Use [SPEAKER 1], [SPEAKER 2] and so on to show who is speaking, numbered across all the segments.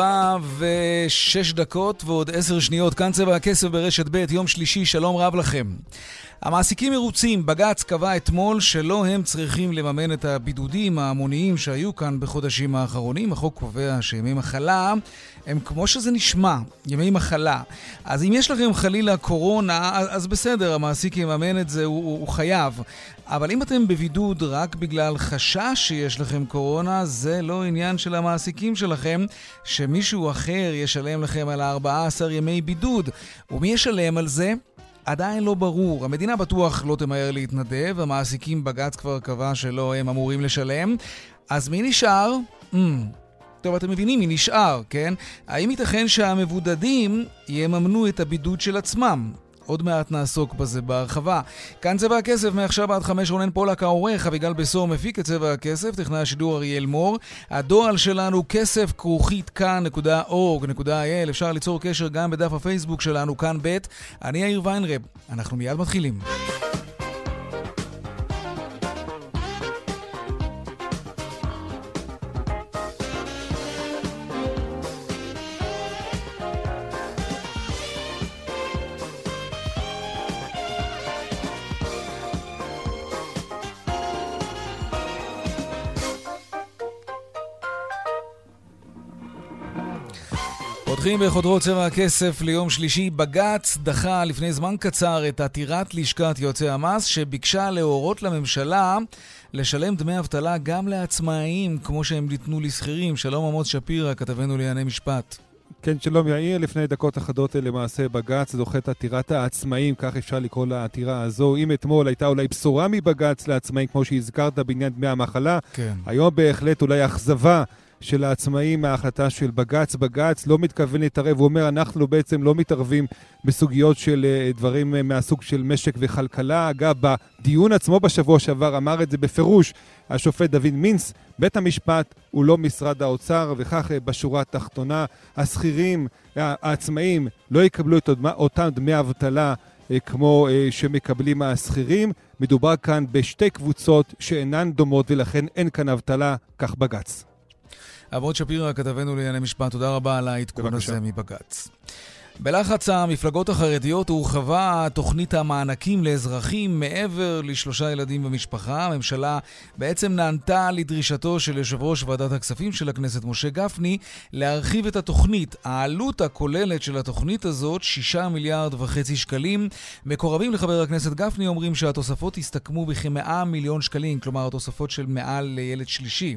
[SPEAKER 1] ארבע ושש דקות ועוד עשר שניות, כאן צבע הכסף ברשת ב', יום שלישי, שלום רב לכם. המעסיקים מרוצים, בג"ץ קבע אתמול שלא הם צריכים לממן את הבידודים ההמוניים שהיו כאן בחודשים האחרונים. החוק קובע שימי מחלה הם כמו שזה נשמע, ימי מחלה. אז אם יש לכם חלילה קורונה, אז בסדר, המעסיק יממן את זה, הוא, הוא, הוא חייב. אבל אם אתם בבידוד רק בגלל חשש שיש לכם קורונה, זה לא עניין של המעסיקים שלכם, שמישהו אחר ישלם לכם על ה-14 ימי בידוד. ומי ישלם על זה? עדיין לא ברור. המדינה בטוח לא תמהר להתנדב, המעסיקים בג"ץ כבר קבע שלא הם אמורים לשלם. אז מי נשאר? Mm. טוב, אתם מבינים מי נשאר, כן? האם ייתכן שהמבודדים יממנו את הבידוד של עצמם? עוד מעט נעסוק בזה בהרחבה. כאן צבע הכסף, מעכשיו עד חמש רונן פולק העורך, אביגל בשור מפיק את צבע הכסף, טכנאי השידור אריאל מור. הדואל שלנו כסף כרוכית כאן.org.il, אפשר ליצור קשר גם בדף הפייסבוק שלנו, כאן ב'. אני יאיר ויינרב, אנחנו מיד מתחילים. פותחים בחודרו צבע הכסף ליום שלישי. בג"ץ דחה לפני זמן קצר את עתירת לשכת יועצי המס שביקשה להורות לממשלה לשלם דמי אבטלה גם לעצמאים כמו שהם ניתנו לשכירים. שלום עמוס שפירא, כתבנו לענייני משפט.
[SPEAKER 2] כן, שלום יאיר. לפני דקות אחדות למעשה בג"ץ דוחה את עתירת העצמאים, כך אפשר לקרוא לעתירה הזו. אם אתמול הייתה אולי בשורה מבג"ץ לעצמאים, כמו שהזכרת בעניין דמי המחלה, כן. היום בהחלט אולי אכזבה. של העצמאים מההחלטה של בג"ץ. בג"ץ לא מתכוון להתערב, הוא אומר, אנחנו בעצם לא מתערבים בסוגיות של uh, דברים uh, מהסוג של משק וכלכלה. אגב, בדיון עצמו בשבוע שעבר אמר את זה בפירוש השופט דוד מינץ, בית המשפט הוא לא משרד האוצר, וכך uh, בשורה התחתונה, השכירים, העצמאים, לא יקבלו את אותם דמי אבטלה. כמו שמקבלים השכירים. מדובר כאן בשתי קבוצות שאינן דומות ולכן אין כאן אבטלה, כך בג"ץ.
[SPEAKER 1] אבות שפירא, כתבנו לענייני משפט, תודה רבה על העדכון הזה מבג"ץ. בלחץ המפלגות החרדיות הורחבה תוכנית המענקים לאזרחים מעבר לשלושה ילדים במשפחה. הממשלה בעצם נענתה לדרישתו של יושב ראש ועדת הכספים של הכנסת, משה גפני, להרחיב את התוכנית. העלות הכוללת של התוכנית הזאת, שישה מיליארד וחצי שקלים. מקורבים לחבר הכנסת גפני אומרים שהתוספות הסתכמו בכמאה מיליון שקלים, כלומר התוספות של מעל לילד שלישי.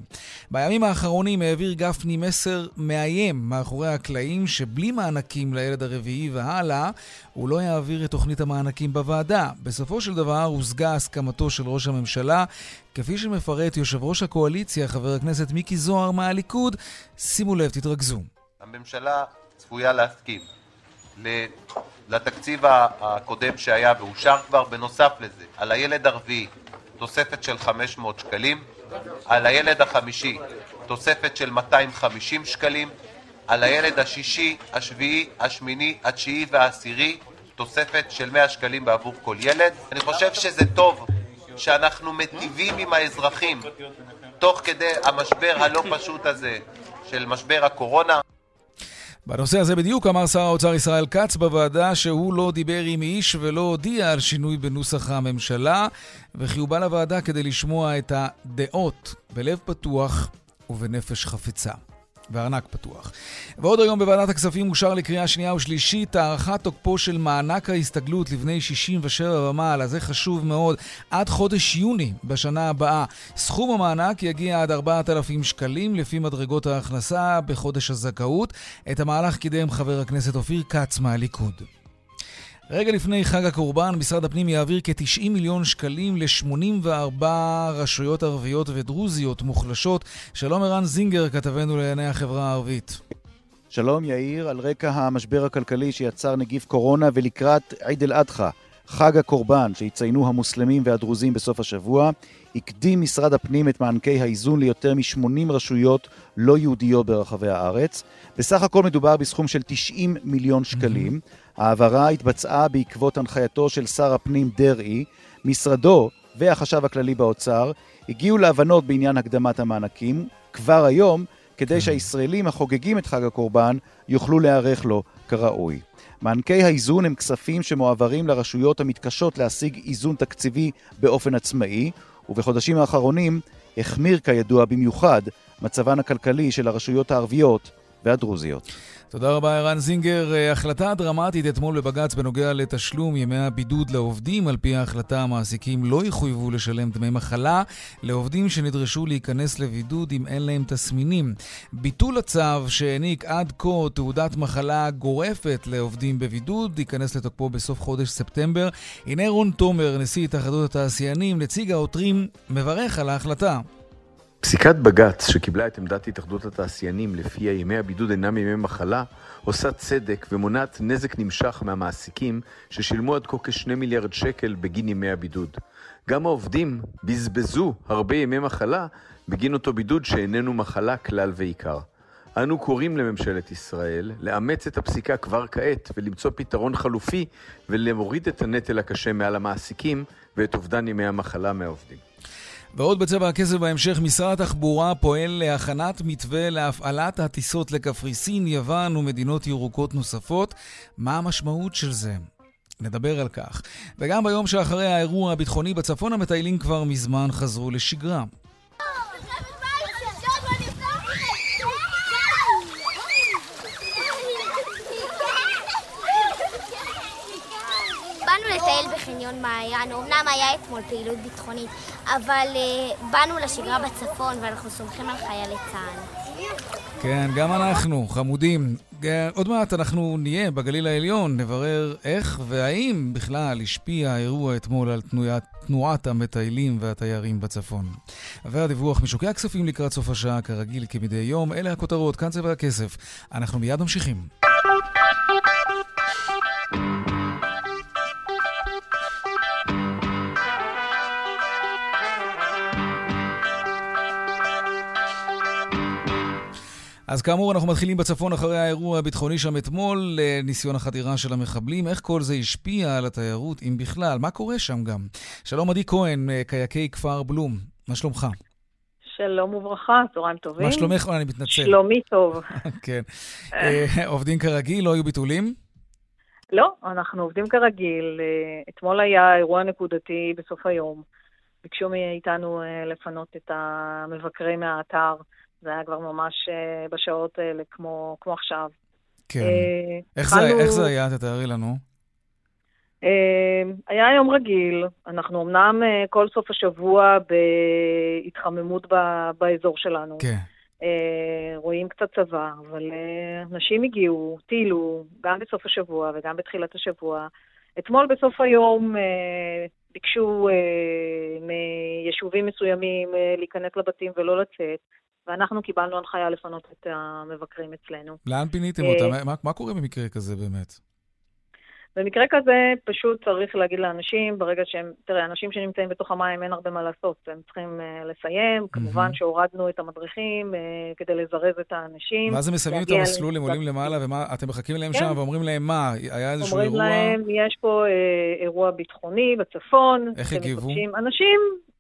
[SPEAKER 1] בימים האחרונים העביר גפני מסר מאיים מאחורי הקלעים שבלי מענקים לילד הרביעי והלאה, הוא לא יעביר את תוכנית המענקים בוועדה. בסופו של דבר הושגה הסכמתו של ראש הממשלה, כפי שמפרט יושב ראש הקואליציה, חבר הכנסת מיקי זוהר מהליכוד. שימו לב, תתרכזו.
[SPEAKER 3] הממשלה צפויה להסכים לתקציב הקודם שהיה ואושר כבר, בנוסף לזה, על הילד הרביעי תוספת של 500 שקלים, על הילד החמישי תוספת של 250 שקלים, על הילד השישי, השביעי, השמיני, התשיעי והעשירי, תוספת של 100 שקלים בעבור כל ילד. אני חושב שזה טוב שאנחנו מטיבים עם האזרחים תוך כדי המשבר הלא פשוט הזה של משבר הקורונה.
[SPEAKER 1] בנושא הזה בדיוק אמר שר האוצר ישראל כץ בוועדה שהוא לא דיבר עם איש ולא הודיע על שינוי בנוסח הממשלה וכי הוא בא לוועדה כדי לשמוע את הדעות בלב פתוח ובנפש חפצה. וארנק פתוח. ועוד היום בוועדת הכספים אושר לקריאה שנייה ושלישית הארכת תוקפו של מענק ההסתגלות לבני 67 ומעלה, זה חשוב מאוד, עד חודש יוני בשנה הבאה. סכום המענק יגיע עד 4,000 שקלים לפי מדרגות ההכנסה בחודש הזכאות. את המהלך קידם חבר הכנסת אופיר כץ מהליכוד. רגע לפני חג הקורבן, משרד הפנים יעביר כ-90 מיליון שקלים ל-84 רשויות ערביות ודרוזיות מוחלשות. שלום ערן זינגר, כתבנו לענייני החברה הערבית.
[SPEAKER 4] שלום יאיר, על רקע המשבר הכלכלי שיצר נגיף קורונה ולקראת עיד אל-אדחא, חג הקורבן שיציינו המוסלמים והדרוזים בסוף השבוע, הקדים משרד הפנים את מענקי האיזון ליותר מ-80 רשויות לא יהודיות ברחבי הארץ. בסך הכל מדובר בסכום של 90 מיליון שקלים. ההעברה התבצעה בעקבות הנחייתו של שר הפנים דרעי. משרדו והחשב הכללי באוצר הגיעו להבנות בעניין הקדמת המענקים כבר היום, כדי שהישראלים החוגגים את חג הקורבן יוכלו להיערך לו כראוי. מענקי האיזון הם כספים שמועברים לרשויות המתקשות להשיג איזון תקציבי באופן עצמאי, ובחודשים האחרונים החמיר כידוע במיוחד מצבן הכלכלי של הרשויות הערביות והדרוזיות.
[SPEAKER 1] תודה רבה, ערן זינגר. אה, החלטה דרמטית אתמול בבג"ץ בנוגע לתשלום ימי הבידוד לעובדים. על פי ההחלטה, המעסיקים לא יחויבו לשלם דמי מחלה לעובדים שנדרשו להיכנס לבידוד אם אין להם תסמינים. ביטול הצו שהעניק עד כה תעודת מחלה גורפת לעובדים בבידוד ייכנס לתוקפו בסוף חודש ספטמבר. הנה רון תומר, נשיא התאחדות התעשיינים, נציג העותרים, מברך על ההחלטה.
[SPEAKER 5] פסיקת בג"ץ, שקיבלה את עמדת התאחדות התעשיינים לפיה ימי הבידוד אינם ימי מחלה, עושה צדק ומונעת נזק נמשך מהמעסיקים ששילמו עד כה כשני מיליארד שקל בגין ימי הבידוד. גם העובדים בזבזו הרבה ימי מחלה בגין אותו בידוד שאיננו מחלה כלל ועיקר. אנו קוראים לממשלת ישראל לאמץ את הפסיקה כבר כעת ולמצוא פתרון חלופי ולהוריד את הנטל הקשה מעל המעסיקים ואת אובדן ימי המחלה מהעובדים.
[SPEAKER 1] ועוד בצבע הכסף בהמשך, משרד התחבורה פועל להכנת מתווה להפעלת הטיסות לקפריסין, יוון ומדינות ירוקות נוספות. מה המשמעות של זה? נדבר על כך. וגם ביום שאחרי האירוע הביטחוני בצפון, המטיילים כבר מזמן חזרו לשגרה.
[SPEAKER 6] בחניון מעיין, אמנם היה אתמול פעילות ביטחונית, אבל uh, באנו לשגרה בצפון ואנחנו סומכים על חיילי צה"ל.
[SPEAKER 1] כן, גם אנחנו, חמודים. עוד מעט אנחנו נהיה בגליל העליון, נברר איך והאם בכלל השפיע האירוע אתמול על תנועת, תנועת המטיילים והתיירים בצפון. והדיווח משוקי הכספים לקראת סוף השעה, כרגיל כמדי יום, אלה הכותרות, כאן צבע הכסף. אנחנו מיד ממשיכים. אז כאמור, אנחנו מתחילים בצפון אחרי האירוע הביטחוני שם אתמול, ניסיון החדירה של המחבלים. איך כל זה השפיע על התיירות, אם בכלל? מה קורה שם גם? שלום, עדי כהן, קייקי כפר בלום. מה שלומך?
[SPEAKER 7] שלום וברכה, צהריים טובים.
[SPEAKER 1] מה שלומך? אני מתנצל.
[SPEAKER 7] שלומי טוב.
[SPEAKER 1] כן. אה, עובדים כרגיל? לא היו ביטולים?
[SPEAKER 7] לא, אנחנו עובדים כרגיל. אה, אתמול היה אירוע נקודתי בסוף היום. ביקשו מאיתנו אה, לפנות את המבקרים מהאתר. זה היה כבר ממש uh, בשעות האלה, כמו, כמו עכשיו.
[SPEAKER 1] כן. Uh, איך, חלו... זה, איך זה היה? תתארי לנו.
[SPEAKER 7] Uh, היה יום רגיל, אנחנו אמנם כל סוף השבוע בהתחממות ב, באזור שלנו.
[SPEAKER 1] כן.
[SPEAKER 7] רואים קצת צבא, אבל uh, נשים הגיעו, טיילו, גם בסוף השבוע וגם בתחילת השבוע. אתמול בסוף היום ביקשו מיישובים מסוימים להיכנס לבתים ולא לצאת. ואנחנו קיבלנו הנחיה לפנות את המבקרים אצלנו.
[SPEAKER 1] לאן פיניתם אותם? אה, מה, מה קורה במקרה כזה באמת?
[SPEAKER 7] במקרה כזה פשוט צריך להגיד לאנשים, ברגע שהם, תראה, אנשים שנמצאים בתוך המים אין הרבה מה לעשות, הם צריכים uh, לסיים, mm-hmm. כמובן שהורדנו את המדריכים uh, כדי לזרז את האנשים.
[SPEAKER 1] ואז הם מסיימים את המסלול, הם עולים למעלה, ואתם מחכים אליהם כן. שם ואומרים להם מה, היה איזשהו
[SPEAKER 7] אומרים
[SPEAKER 1] אירוע?
[SPEAKER 7] אומרים להם, יש פה uh, אירוע ביטחוני בצפון.
[SPEAKER 1] איך הגיבו?
[SPEAKER 7] אנשים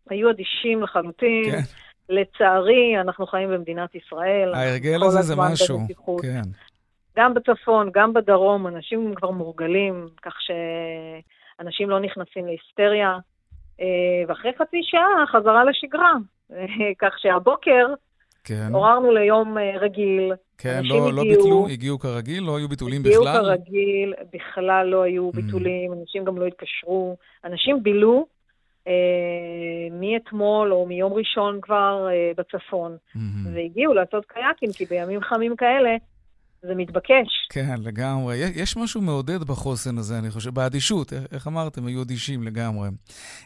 [SPEAKER 7] היו אדישים לחלוטין. כן. לצערי, אנחנו חיים במדינת ישראל.
[SPEAKER 1] ההרגל הזה זה משהו, בבטיחות. כן.
[SPEAKER 7] גם בצפון, גם בדרום, אנשים כבר מורגלים, כך שאנשים לא נכנסים להיסטריה. אה, ואחרי חצי שעה חזרה לשגרה. כך שהבוקר כן. עוררנו ליום אה, רגיל.
[SPEAKER 1] כן, לא, לא ביטלו, הגיעו כרגיל? לא היו ביטולים
[SPEAKER 7] הגיעו
[SPEAKER 1] בכלל?
[SPEAKER 7] הגיעו כרגיל, בכלל לא היו mm. ביטולים, mm. אנשים גם לא התקשרו. אנשים בילו אה, מאתמול או מיום ראשון כבר אה, בצפון, mm-hmm. והגיעו לעשות קייקים, כי בימים חמים כאלה זה מתבקש.
[SPEAKER 1] כן, לגמרי. יש, יש משהו מעודד בחוסן הזה, אני חושב, באדישות. איך, אמרתם, היו אדישים לגמרי.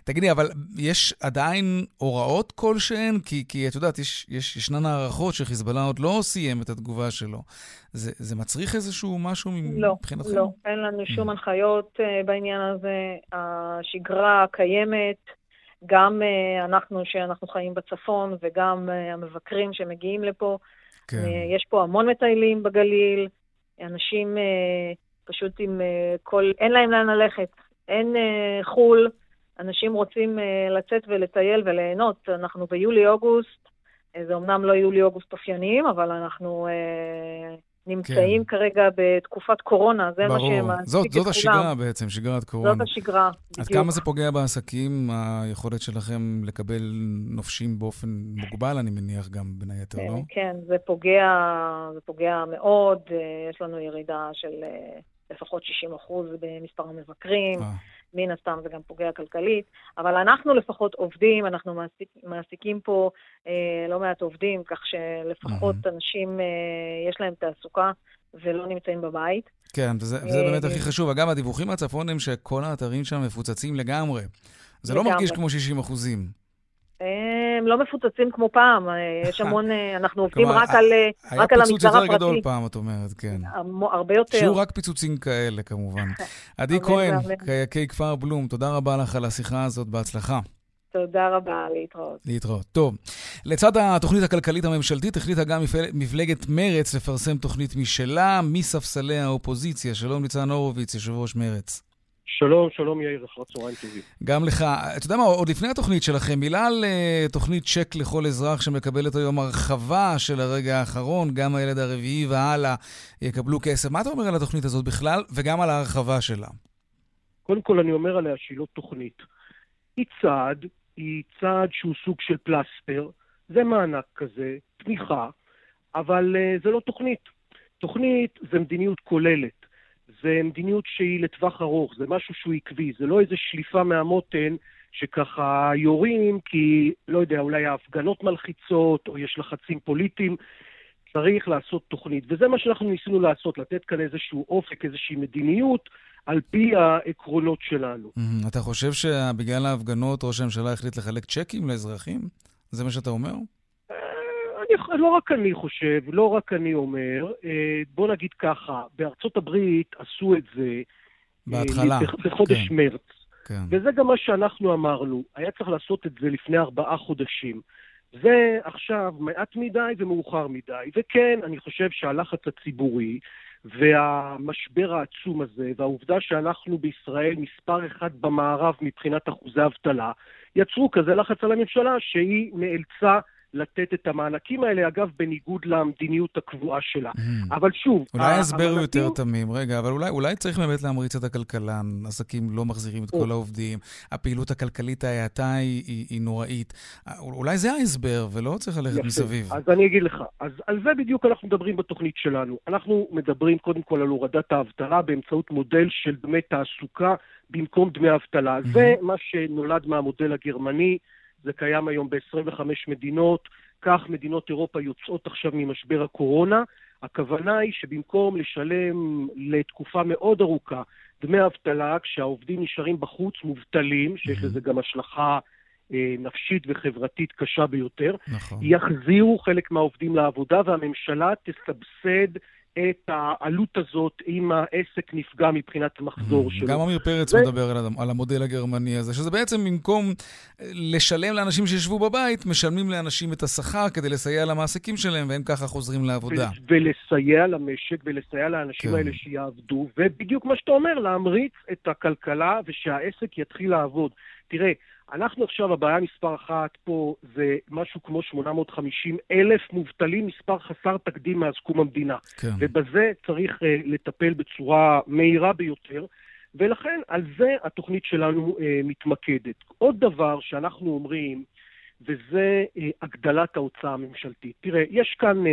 [SPEAKER 1] תגידי, אבל יש עדיין הוראות כלשהן? כי, כי את יודעת, יש, יש, ישנן הערכות שחיזבאללה עוד לא סיים את התגובה שלו. זה, זה מצריך איזשהו משהו
[SPEAKER 7] לא,
[SPEAKER 1] מבחינתכם?
[SPEAKER 7] לא, אין לנו שום mm. הנחיות uh, בעניין הזה. השגרה קיימת. גם uh, אנחנו, שאנחנו חיים בצפון, וגם uh, המבקרים שמגיעים לפה, כן. אה, יש פה המון מטיילים בגליל, אנשים אה, פשוט עם אה, כל... אין להם לאן ללכת, אין חו"ל, אנשים רוצים לצאת ולטייל וליהנות. אנחנו ביולי-אוגוסט, זה אמנם לא יולי-אוגוסט אופייניים, אבל אנחנו נמצאים כן. כרגע בתקופת קורונה, זה ברור. מה שמעסיק את
[SPEAKER 1] זאת, זאת השגרה בעצם, שגרת קורונה.
[SPEAKER 7] זאת השגרה,
[SPEAKER 1] בדיוק. אז כמה זה פוגע בעסקים, היכולת שלכם לקבל נופשים באופן מוגבל, אני מניח גם בין היתר,
[SPEAKER 7] כן,
[SPEAKER 1] לא?
[SPEAKER 7] כן, זה פוגע, זה פוגע מאוד, יש לנו ירידה של אה, לפחות 60 אחוז במספר המבקרים. אה. מן הסתם זה גם פוגע כלכלית, אבל אנחנו לפחות עובדים, אנחנו מעסיק, מעסיקים פה אה, לא מעט עובדים, כך שלפחות mm-hmm. אנשים אה, יש להם תעסוקה ולא נמצאים בבית.
[SPEAKER 1] כן, וזה, וזה באמת הכי חשוב. אגב, הדיווחים מהצפון הם שכל האתרים שם מפוצצים לגמרי. זה לא לגמרי. לא מרגיש כמו 60 אחוזים.
[SPEAKER 7] הם לא מפוצצים כמו פעם, יש המון, אנחנו עובדים רק על, המגזר הפרטי. היה פיצוץ
[SPEAKER 1] יותר גדול פעם, את אומרת, כן.
[SPEAKER 7] הרבה יותר.
[SPEAKER 1] שיהיו רק פיצוצים כאלה, כמובן. עדי כהן, קייקי כפר בלום, תודה רבה לך על השיחה הזאת, בהצלחה.
[SPEAKER 7] תודה רבה, להתראות.
[SPEAKER 1] להתראות. טוב, לצד התוכנית הכלכלית הממשלתית החליטה גם מפלגת מרץ לפרסם תוכנית משלה מספסלי האופוזיציה. שלום ניצן הורוביץ, יושב ראש מרץ.
[SPEAKER 8] שלום, שלום יאיר, אחר צהריים טובים.
[SPEAKER 1] גם לך. אתה יודע מה, עוד לפני התוכנית שלכם, מילה על uh, תוכנית צ'ק לכל אזרח שמקבלת היום הרחבה של הרגע האחרון, גם הילד הרביעי והלאה יקבלו כסף. מה אתה אומר על התוכנית הזאת בכלל, וגם על ההרחבה שלה?
[SPEAKER 8] קודם כל, אני אומר עליה שהיא לא תוכנית. היא צעד, היא צעד שהוא סוג של פלסטר, זה מענק כזה, תמיכה, אבל uh, זה לא תוכנית. תוכנית זה מדיניות כוללת. זה מדיניות שהיא לטווח ארוך, זה משהו שהוא עקבי, זה לא איזה שליפה מהמותן שככה יורים כי, לא יודע, אולי ההפגנות מלחיצות או יש לחצים פוליטיים. צריך לעשות תוכנית, וזה מה שאנחנו ניסינו לעשות, לתת כאן איזשהו אופק, איזושהי מדיניות, על פי העקרונות שלנו.
[SPEAKER 1] אתה חושב שבגלל ההפגנות ראש הממשלה החליט לחלק צ'קים לאזרחים? זה מה שאתה אומר?
[SPEAKER 8] אני, לא רק אני חושב, לא רק אני אומר, אה, בוא נגיד ככה, בארצות הברית עשו את זה
[SPEAKER 1] אה, בהתחלה,
[SPEAKER 8] בחודש כן. מרץ. כן. וזה גם מה שאנחנו אמרנו, היה צריך לעשות את זה לפני ארבעה חודשים. זה עכשיו מעט מדי ומאוחר מדי. וכן, אני חושב שהלחץ הציבורי והמשבר העצום הזה, והעובדה שאנחנו בישראל מספר אחד במערב מבחינת אחוזי אבטלה, יצרו כזה לחץ על הממשלה שהיא נאלצה לתת את המענקים האלה, אגב, בניגוד למדיניות הקבועה שלה. Mm. אבל שוב...
[SPEAKER 1] אולי ההסבר הוא יותר תמים, רגע, אבל אולי, אולי צריך באמת להמריץ את הכלכלן, עסקים לא מחזירים את כל העובדים, הפעילות הכלכלית ההאטה היא, היא, היא נוראית. אולי זה ההסבר, ולא צריך ללכת יפה. מסביב.
[SPEAKER 8] אז אני אגיד לך, אז על זה בדיוק אנחנו מדברים בתוכנית שלנו. אנחנו מדברים קודם כל על הורדת האבטלה באמצעות מודל של דמי תעסוקה במקום דמי אבטלה. Mm-hmm. זה מה שנולד מהמודל הגרמני. זה קיים היום ב-25 מדינות, כך מדינות אירופה יוצאות עכשיו ממשבר הקורונה. הכוונה היא שבמקום לשלם לתקופה מאוד ארוכה דמי אבטלה, כשהעובדים נשארים בחוץ מובטלים, שיש לזה גם השלכה אה, נפשית וחברתית קשה ביותר, נכון. יחזירו חלק מהעובדים לעבודה והממשלה תסבסד את העלות הזאת אם העסק נפגע מבחינת המחזור שלו.
[SPEAKER 1] גם עמיר פרץ ו... מדבר על המודל הגרמני הזה, שזה בעצם במקום לשלם לאנשים שישבו בבית, משלמים לאנשים את השכר כדי לסייע למעסיקים שלהם, והם ככה חוזרים לעבודה.
[SPEAKER 8] ו- ולסייע למשק ולסייע לאנשים כן. האלה שיעבדו, ובדיוק מה שאתה אומר, להמריץ את הכלכלה ושהעסק יתחיל לעבוד. תראה, אנחנו עכשיו, הבעיה מספר אחת פה זה משהו כמו 850 אלף מובטלים, מספר חסר תקדים מאז קום המדינה. כן. ובזה צריך uh, לטפל בצורה מהירה ביותר, ולכן על זה התוכנית שלנו uh, מתמקדת. עוד דבר שאנחנו אומרים, וזה uh, הגדלת ההוצאה הממשלתית. תראה, יש כאן uh,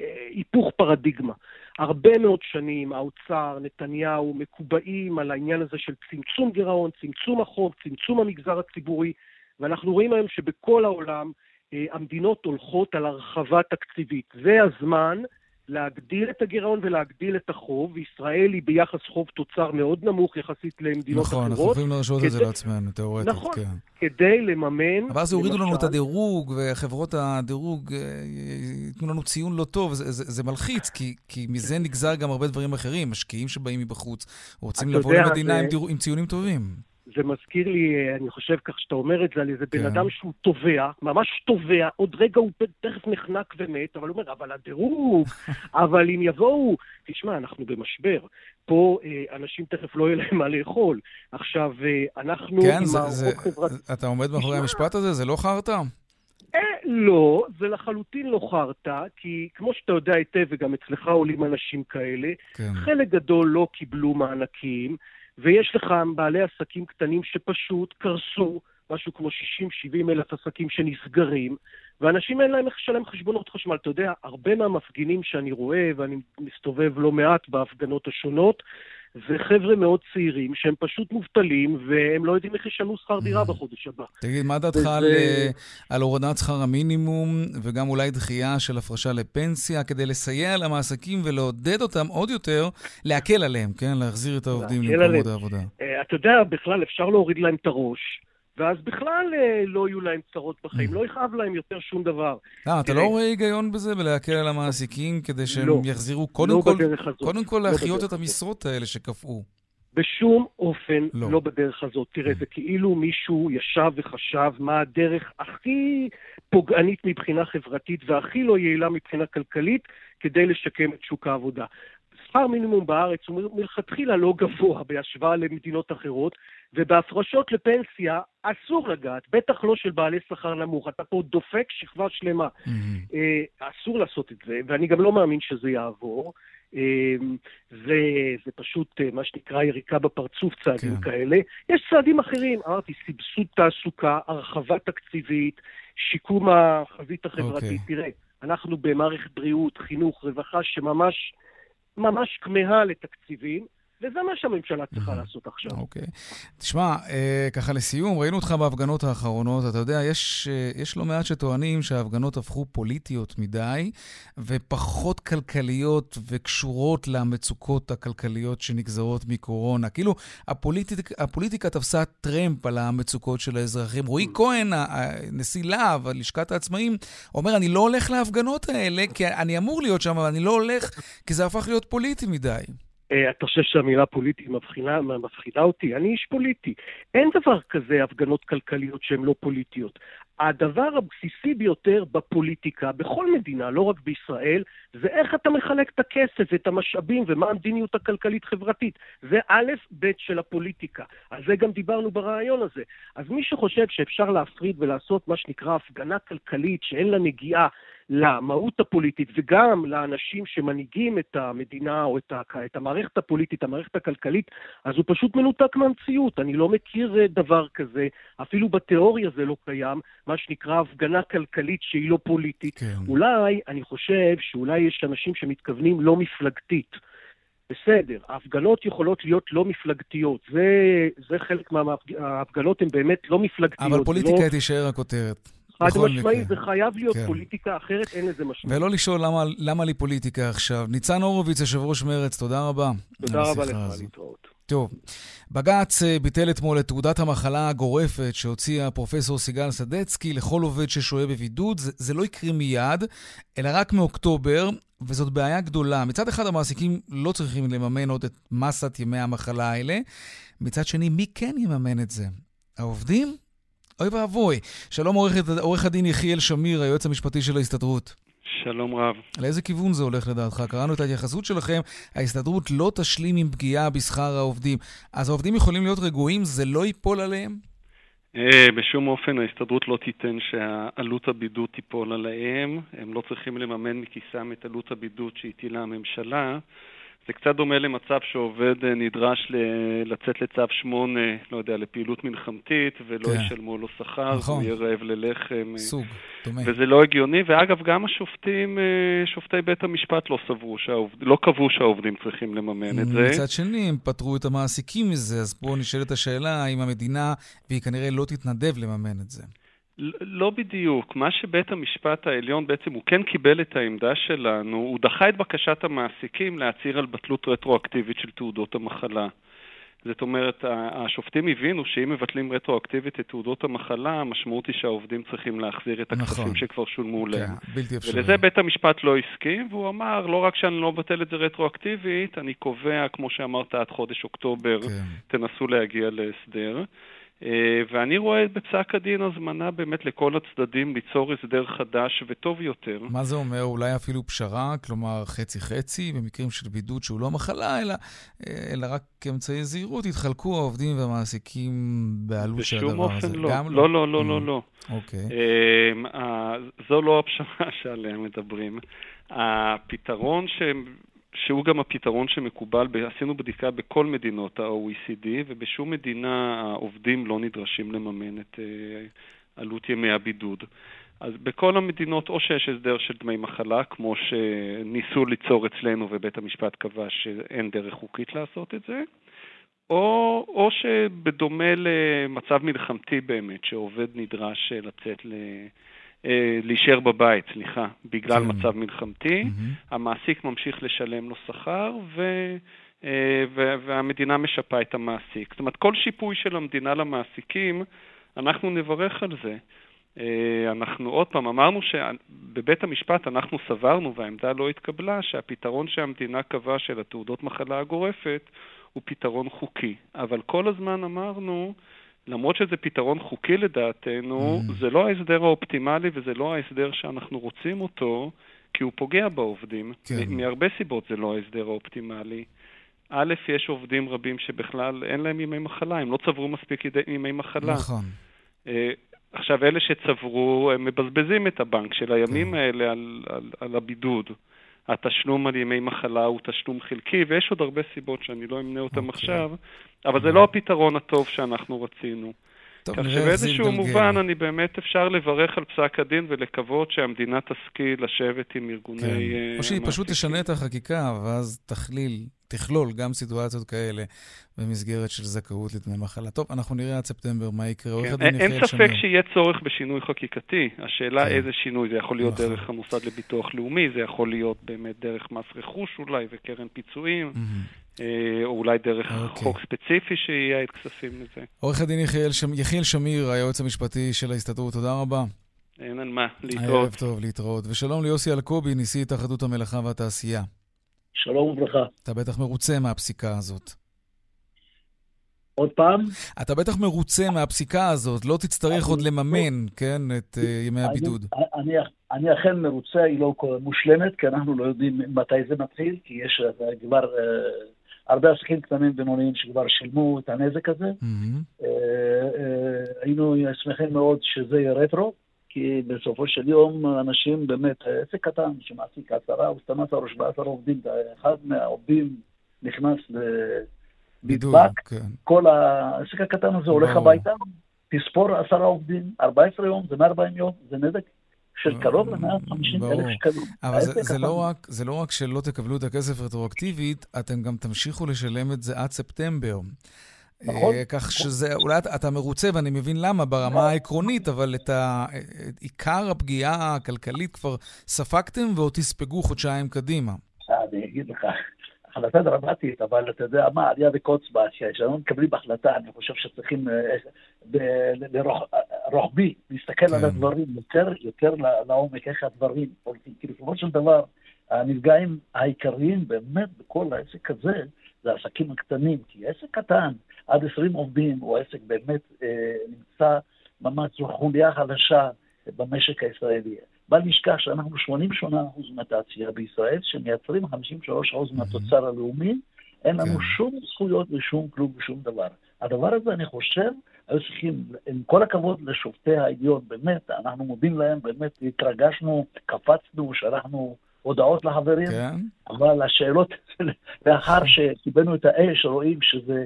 [SPEAKER 8] uh, היפוך פרדיגמה. הרבה מאוד שנים האוצר, נתניהו, מקובעים על העניין הזה של צמצום גירעון, צמצום החוב, צמצום המגזר הציבורי, ואנחנו רואים היום שבכל העולם אה, המדינות הולכות על הרחבה תקציבית. זה הזמן להגדיל את הגירעון ולהגדיל את החוב, וישראל היא ביחס חוב תוצר מאוד נמוך יחסית למדינות
[SPEAKER 1] נכון,
[SPEAKER 8] אחרות.
[SPEAKER 1] נכון, אנחנו יכולים להרשות את זה לעצמנו, תיאורטית,
[SPEAKER 8] נכון,
[SPEAKER 1] כן.
[SPEAKER 8] כדי לממן...
[SPEAKER 1] אבל אז יורידו לנו את הדירוג, וחברות הדירוג אה, ייתנו לנו ציון לא טוב. זה, זה, זה מלחיץ, כי, כי מזה נגזר גם הרבה דברים אחרים. משקיעים שבאים מבחוץ רוצים לבוא
[SPEAKER 8] יודע,
[SPEAKER 1] למדינה
[SPEAKER 8] זה...
[SPEAKER 1] עם, דיר... עם ציונים טובים.
[SPEAKER 8] זה מזכיר לי, אני חושב כך שאתה אומר את זה, על איזה כן. בן אדם שהוא תובע, ממש תובע, עוד רגע הוא תכף נחנק ומת, אבל הוא אומר, אבל הדירוג, אבל אם יבואו... תשמע, אנחנו במשבר. פה אה, אנשים תכף לא יהיה להם מה לאכול. עכשיו, אה, אנחנו
[SPEAKER 1] כן, עם מערכות חברתיות... אתה עומד מאחורי המשפט הזה? זה לא חרטא?
[SPEAKER 8] אה, לא, זה לחלוטין לא חרטא, כי כמו שאתה יודע היטב, וגם אצלך עולים אנשים כאלה, כן. חלק גדול לא קיבלו מענקים. ויש לך בעלי עסקים קטנים שפשוט קרסו, משהו כמו 60-70 אלף עסקים שנסגרים, ואנשים אין להם איך לשלם חשבונות חשמל. אתה יודע, הרבה מהמפגינים שאני רואה, ואני מסתובב לא מעט בהפגנות השונות, זה חבר'ה מאוד צעירים שהם פשוט מובטלים והם לא יודעים איך ישנו שכר דירה mm. בחודש הבא.
[SPEAKER 1] תגיד, מה דעתך על, אה, על הורדת שכר המינימום וגם אולי דחייה של הפרשה לפנסיה כדי לסייע למעסקים ולעודד אותם עוד יותר, להקל עליהם, כן? להחזיר את העובדים למקומות העבודה.
[SPEAKER 8] אה, אתה יודע, בכלל אפשר להוריד להם את הראש. ואז בכלל אה, לא יהיו להם צרות בחיים, mm. לא יכאב להם יותר שום דבר.
[SPEAKER 1] אה, אתה לא רואה היגיון בזה בלהקל על המעסיקים כדי שהם לא, יחזירו קודם לא כל. קודם כל לא להחיות את המשרות האלה שקפאו.
[SPEAKER 8] בשום אופן לא, לא בדרך הזאת. תראה, mm. זה כאילו מישהו ישב וחשב מה הדרך הכי פוגענית מבחינה חברתית והכי לא יעילה מבחינה כלכלית כדי לשקם את שוק העבודה. שכר מינימום בארץ הוא מלכתחילה לא גבוה בהשוואה למדינות אחרות, ובהפרשות לפנסיה אסור לגעת, בטח לא של בעלי שכר נמוך. אתה פה דופק שכבה שלמה. Mm-hmm. אסור לעשות את זה, ואני גם לא מאמין שזה יעבור. אה, זה, זה פשוט אה, מה שנקרא יריקה בפרצוף, צעדים כן. כאלה. יש צעדים אחרים, אמרתי, סבסוד תעסוקה, הרחבה תקציבית, שיקום החזית החברתית. Okay. אוקיי. תראה, אנחנו במערכת בריאות, חינוך, רווחה, שממש ממש כמהה לתקציבים. וזה מה שהממשלה צריכה לעשות עכשיו.
[SPEAKER 1] אוקיי. תשמע, אה, ככה לסיום, ראינו אותך בהפגנות האחרונות. אתה יודע, יש, אה, יש לא מעט שטוענים שההפגנות הפכו פוליטיות מדי, ופחות כלכליות וקשורות למצוקות הכלכליות שנגזרות מקורונה. כאילו, הפוליטיק, הפוליטיקה תפסה טרמפ על המצוקות של האזרחים. רועי כהן, נשיא להב, לשכת העצמאים, אומר, אני לא הולך להפגנות האלה, כי אני אמור להיות שם, אבל אני לא הולך, כי זה הפך להיות פוליטי מדי.
[SPEAKER 8] אה, אתה חושב שהמילה פוליטית מבחינה, מפחידה אותי? אני איש פוליטי. אין דבר כזה הפגנות כלכליות שהן לא פוליטיות. הדבר הבסיסי ביותר בפוליטיקה, בכל מדינה, לא רק בישראל, זה איך אתה מחלק את הכסף ואת המשאבים ומה המדיניות הכלכלית-חברתית. זה א', ב' של הפוליטיקה. על זה גם דיברנו ברעיון הזה. אז מי שחושב שאפשר להפריד ולעשות מה שנקרא הפגנה כלכלית שאין לה נגיעה למהות הפוליטית וגם לאנשים שמנהיגים את המדינה או את, ה, את המערכת הפוליטית, המערכת הכלכלית, אז הוא פשוט מנותק מהמציאות. אני לא מכיר אה, דבר כזה, אפילו בתיאוריה זה לא קיים, מה שנקרא הפגנה כלכלית שהיא לא פוליטית. כן. אולי, אני חושב שאולי יש אנשים שמתכוונים לא מפלגתית. בסדר, ההפגנות יכולות להיות לא מפלגתיות. זה, זה חלק מההפגנות הן באמת לא מפלגתיות.
[SPEAKER 1] אבל פוליטיקה לא... תישאר הכותרת.
[SPEAKER 8] חד משמעית, זה חייב להיות כן. פוליטיקה, אחרת אין לזה משמעות.
[SPEAKER 1] ולא לשאול למה, למה לי פוליטיקה עכשיו. ניצן הורוביץ, יושב ראש מרצ, תודה רבה.
[SPEAKER 8] תודה רבה לך, להתראות.
[SPEAKER 1] טוב, בג"ץ אה, ביטל אתמול את תעודת המחלה הגורפת שהוציאה פרופסור סיגל סדצקי לכל עובד ששוהה בבידוד. זה, זה לא יקרה מיד, אלא רק מאוקטובר, וזאת בעיה גדולה. מצד אחד המעסיקים לא צריכים לממן עוד את מסת ימי המחלה האלה, מצד שני, מי כן יממן את זה? העובדים? אוי ואבוי. שלום עורך, עורך הדין יחיאל שמיר, היועץ המשפטי של ההסתדרות.
[SPEAKER 9] שלום רב.
[SPEAKER 1] לאיזה כיוון זה הולך לדעתך? קראנו את ההתייחסות שלכם, ההסתדרות לא תשלים עם פגיעה בשכר העובדים. אז העובדים יכולים להיות רגועים, זה לא ייפול עליהם?
[SPEAKER 9] אה, בשום אופן ההסתדרות לא תיתן שעלות הבידוד תיפול עליהם. הם לא צריכים לממן מכיסם את עלות הבידוד שהטילה הממשלה. זה קצת דומה למצב שעובד אה, נדרש לצאת לצו 8, לא יודע, לפעילות מלחמתית, ולא כן. ישלמו לו שכר, נכון. הוא יהיה רעב ללחם. אה,
[SPEAKER 1] סוג, דומה.
[SPEAKER 9] וזה לא הגיוני, ואגב, גם השופטים, אה, שופטי בית המשפט לא סברו, שהעובד... לא קבעו שהעובדים צריכים לממן את זה.
[SPEAKER 1] מצד שני, הם פטרו את המעסיקים מזה, אז פה נשאלת השאלה האם המדינה, והיא כנראה לא תתנדב לממן את זה.
[SPEAKER 9] לא בדיוק. מה שבית המשפט העליון בעצם, הוא כן קיבל את העמדה שלנו, הוא דחה את בקשת המעסיקים להצהיר על בטלות רטרואקטיבית של תעודות המחלה. זאת אומרת, השופטים הבינו שאם מבטלים רטרואקטיבית את תעודות המחלה, המשמעות היא שהעובדים צריכים להחזיר את הכספים נכון. שכבר שולמו כן, להם.
[SPEAKER 1] בלתי אפשרי.
[SPEAKER 9] ולזה בית המשפט לא הסכים, והוא אמר, לא רק שאני לא מבטל את זה רטרואקטיבית, אני קובע, כמו שאמרת, עד חודש אוקטובר, כן. תנסו להגיע להסדר. אה, ואני רואה בפסק הדין הזמנה באמת לכל הצדדים ליצור הסדר חדש וטוב יותר.
[SPEAKER 1] מה זה אומר? אולי אפילו פשרה? כלומר, חצי-חצי, במקרים של בידוד שהוא לא מחלה, אלא, אה, אלא רק כאמצעי זהירות, יתחלקו העובדים והמעסיקים בעלות של הדבר הזה.
[SPEAKER 9] בשום אופן לא. לא, לא, לא, לא, לא.
[SPEAKER 1] אוקיי.
[SPEAKER 9] אה, זו לא הפשרה שעליה מדברים. הפתרון שהם... שהוא גם הפתרון שמקובל, עשינו בדיקה בכל מדינות ה-OECD, ובשום מדינה העובדים לא נדרשים לממן את אה, עלות ימי הבידוד. אז בכל המדינות או שיש הסדר של דמי מחלה, כמו שניסו ליצור אצלנו ובית המשפט קבע שאין דרך חוקית לעשות את זה, או, או שבדומה למצב מלחמתי באמת, שעובד נדרש לצאת ל... אה, להישאר בבית, סליחה, בגלל כן. מצב מלחמתי, mm-hmm. המעסיק ממשיך לשלם לו שכר ו... אה, והמדינה משפה את המעסיק. זאת אומרת, כל שיפוי של המדינה למעסיקים, אנחנו נברך על זה. אה, אנחנו עוד פעם אמרנו שבבית המשפט אנחנו סברנו, והעמדה לא התקבלה, שהפתרון שהמדינה קבעה של התעודות מחלה הגורפת הוא פתרון חוקי. אבל כל הזמן אמרנו למרות שזה פתרון חוקי לדעתנו, mm. זה לא ההסדר האופטימלי וזה לא ההסדר שאנחנו רוצים אותו, כי הוא פוגע בעובדים. כן. מהרבה סיבות זה לא ההסדר האופטימלי. א', יש עובדים רבים שבכלל אין להם ימי מחלה, הם לא צברו מספיק ימי מחלה.
[SPEAKER 1] נכון.
[SPEAKER 9] אה, עכשיו, אלה שצברו, הם מבזבזים את הבנק של הימים כן. האלה על, על, על הבידוד. התשלום על ימי מחלה הוא תשלום חלקי, ויש עוד הרבה סיבות שאני לא אמנה אותן okay. אוקיי. עכשיו, אבל זה לא הפתרון הטוב שאנחנו רצינו.
[SPEAKER 1] טוב,
[SPEAKER 9] כך שבאיזשהו מובן אני באמת אפשר לברך על פסק הדין ולקוות שהמדינה תשכיל לשבת עם ארגוני... כן.
[SPEAKER 1] Uh, או שהיא פשוט תשנה את החקיקה, ואז תכליל, תכלול גם סיטואציות כאלה במסגרת של זכאות לדמי מחלה. טוב, אנחנו נראה עד ספטמבר מה יקרה.
[SPEAKER 9] כן. אין, אין ספק. שיהיה צורך בשינוי חקיקתי. השאלה כן. איזה שינוי, זה יכול להיות נכון. דרך המוסד לביטוח לאומי, זה יכול להיות באמת דרך מס רכוש אולי וקרן פיצויים. Mm-hmm. או אולי דרך okay. אוקיי. חוק ספציפי שייעד כספים לזה.
[SPEAKER 1] עורך הדין יחיאל, שמ... יחיאל שמיר, היועץ המשפטי של ההסתדרות, תודה רבה.
[SPEAKER 9] אין על מה, להתראות.
[SPEAKER 1] ערב טוב, להתראות. ושלום ליוסי אלקובי, נשיא התאחדות המלאכה והתעשייה.
[SPEAKER 10] שלום וברכה.
[SPEAKER 1] אתה בטח מרוצה מהפסיקה הזאת.
[SPEAKER 10] עוד פעם?
[SPEAKER 1] אתה בטח מרוצה מהפסיקה הזאת, לא תצטרך עוד לממן, כן, את uh, ימי הבידוד.
[SPEAKER 10] אני, אכן מרוצה, היא לא מושלמת, כי אנחנו לא יודעים מתי זה מתחיל, כי יש כבר uh, הרבה עסקים קטנים ובינוניים שכבר שילמו את הנזק הזה. Mm-hmm. היינו שמחים מאוד שזה יהיה רטרו, כי בסופו של יום אנשים באמת, עסק קטן שמעסיק עשרה או סתם עשרה או שבעה עשרה עובדים, אחד מהעובדים נכנס לבידבק, כן. כל העסק הקטן הזה הולך הביתה, תספור עשרה עובדים, 14 יום, זה 140 יום, זה נזק של קרוב ל-150 אלף שקלים.
[SPEAKER 1] אבל זה, זה, לא רק, זה לא רק שלא תקבלו את הכסף רטרואקטיבית, אתם גם תמשיכו לשלם את זה עד ספטמבר. נכון. Uh, כך שזה, אולי אתה, מרוצה, ואני מבין למה ברמה העקרונית, אבל את, ה, את עיקר הפגיעה הכלכלית כבר ספגתם ועוד תספגו חודשיים קדימה.
[SPEAKER 10] אני אגיד לך, החלטה דרמטית, אבל אתה יודע מה, עלייה וקוץ בה, כשאנחנו מקבלים החלטה, אני חושב שצריכים ברוחבי להסתכל על כן. הדברים יותר, יותר לעומק, איך הדברים. כי בסופו של דבר, הנפגעים העיקריים באמת בכל העסק הזה, זה העסקים הקטנים. כי עסק קטן, עד 20 עובדים, הוא עסק באמת אה, נמצא ממש זו חוליה חלשה במשק הישראלי. בל נשכח שאנחנו 88% מהתעשייה בישראל, שמייצרים 53% מהתוצר הלאומי, אין לנו כן. שום זכויות ושום כלום ושום דבר. הדבר הזה, אני חושב, היו צריכים, עם כל הכבוד לשופטי העליון, באמת, אנחנו מודים להם, באמת התרגשנו, קפצנו, שלחנו הודעות לחברים, כן. אבל השאלות, לאחר שקיבלנו את האש, רואים שזה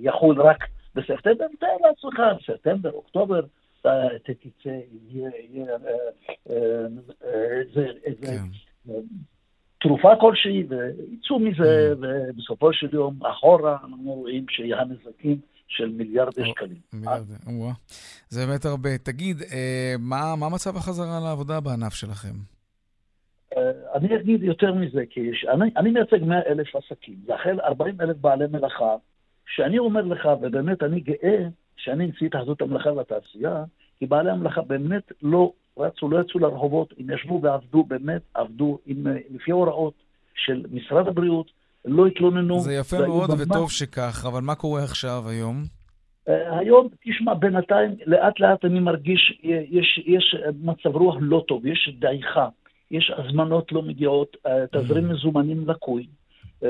[SPEAKER 10] יחול רק בספטמבר, תאר לעצמך, בספטמבר, אוקטובר, תצא, יהיה איזה כן. תרופה כלשהי, ויצאו מזה, ובסופו של יום אחורה אנחנו רואים שהנזקים של מיליארדי שקלים.
[SPEAKER 1] מיליארדי, זה באמת הרבה. תגיד, אה, מה, מה מצב החזרה לעבודה בענף שלכם?
[SPEAKER 10] אה, אני אגיד יותר מזה, כי אני, אני מייצג 100 אלף עסקים, החל 40 אלף בעלי מלאכה, שאני אומר לך, ובאמת אני גאה שאני נשיא התאחדות המלאכה והתעשייה, כי בעלי המלאכה באמת לא רצו, לא יצאו לרחובות, הם ישבו ועבדו, באמת עבדו עם, לפי הוראות של משרד הבריאות, לא התלוננו.
[SPEAKER 1] זה יפה מאוד במה... וטוב שכך, אבל מה קורה עכשיו, היום?
[SPEAKER 10] Uh, היום, תשמע, בינתיים, לאט לאט אני מרגיש, יש, יש מצב רוח לא טוב, יש דעיכה, יש הזמנות לא מגיעות, uh, תזרים mm. מזומנים לקוי. Uh,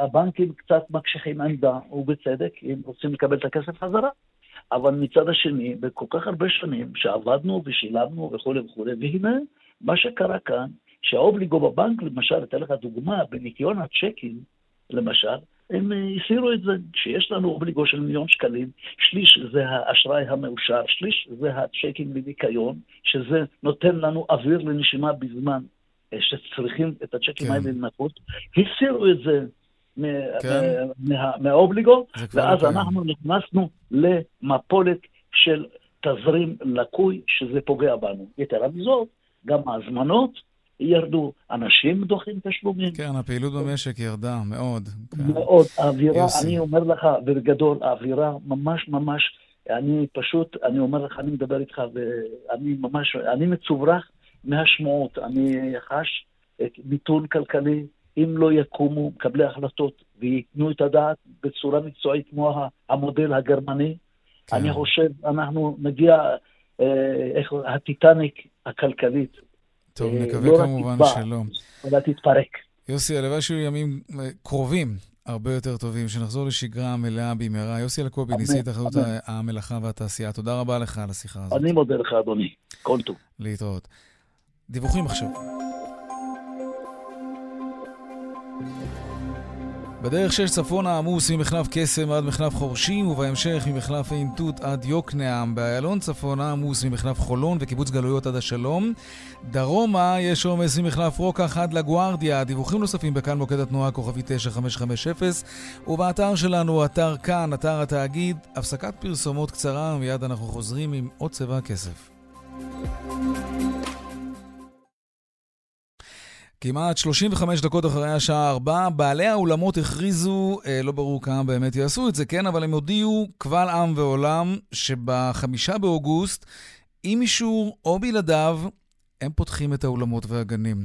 [SPEAKER 10] הבנקים קצת מקשיחים עמדה, ובצדק, הם רוצים לקבל את הכסף חזרה. אבל מצד השני, בכל כך הרבה שנים שעבדנו ושילמנו וכולי וכולי, והנה, מה שקרה כאן, שהאובליגו בבנק, למשל, אתן לך דוגמה, בניקיון הצ'קים, למשל, הם הסירו את זה, שיש לנו אובליגו של מיליון שקלים, שליש זה האשראי המאושר, שליש זה הצ'קים לניקיון, שזה נותן לנו אוויר לנשימה בזמן אה, שצריכים את הצ'קים כן. האלה לנקות, הסירו את זה כן. מהאובליגו, ואז לא אנחנו נכנסנו למפולת של תזרים לקוי, שזה פוגע בנו. יתרה מזאת, גם ההזמנות ירדו, אנשים דוחים תשלומים.
[SPEAKER 1] כן, הפעילות במשק ירדה מאוד.
[SPEAKER 10] כן. מאוד, האווירה, אני אומר לך, בגדול, האווירה ממש ממש, אני פשוט, אני אומר לך, אני מדבר איתך, ואני ממש, אני מצוברח מהשמועות, אני חש מיתון כלכלי. אם לא יקומו מקבלי החלטות וייתנו את הדעת בצורה מקצועית כמו המודל הגרמני, כן. אני חושב, אנחנו נגיע, אה, איך, הטיטניק הכלכלית.
[SPEAKER 1] טוב, אה, נקווה לא כמובן תתבע, שלא.
[SPEAKER 10] אלא תתפרק.
[SPEAKER 1] יוסי, הלוואי שיהיו ימים אה, קרובים, הרבה יותר טובים, שנחזור לשגרה מלאה במהרה. יוסי אלקובי, נשיא התאחדות המלאכה והתעשייה, תודה רבה לך על השיחה הזאת.
[SPEAKER 10] אני מודה לך, אדוני. כל טוב.
[SPEAKER 1] להתראות. דיווחים עכשיו. בדרך שש צפונה עמוס ממחלף קסם עד מחלף חורשים, ובהמשך ממחלף עין תות עד יוקנעם. באיילון צפונה עמוס ממחלף חולון וקיבוץ גלויות עד השלום. דרומה יש עומס ממחלף רוקח עד לגוארדיה. דיווחים נוספים בכאן מוקד התנועה כוכבי 9550, ובאתר שלנו, אתר כאן, אתר התאגיד. הפסקת פרסומות קצרה, ומיד אנחנו חוזרים עם עוד צבע הכסף. כמעט 35 דקות אחרי השעה 4, בעלי האולמות הכריזו, אה, לא ברור כמה באמת יעשו את זה, כן, אבל הם הודיעו קבל עם ועולם שבחמישה באוגוסט, עם אישור או בלעדיו, הם פותחים את האולמות והגנים.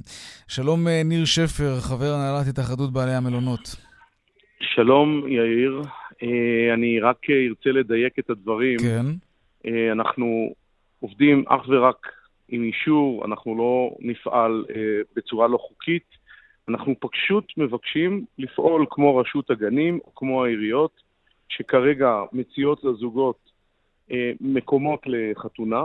[SPEAKER 1] שלום אה, ניר שפר, חבר הנהלת התאחדות בעלי המלונות.
[SPEAKER 11] שלום יאיר, אה, אני רק ארצה לדייק את הדברים.
[SPEAKER 1] כן.
[SPEAKER 11] אה, אנחנו עובדים אך ורק עם אישור, אנחנו לא נפעל אה, בצורה לא חוקית, אנחנו פשוט מבקשים לפעול כמו רשות הגנים או כמו העיריות, שכרגע מציעות לזוגות אה, מקומות לחתונה,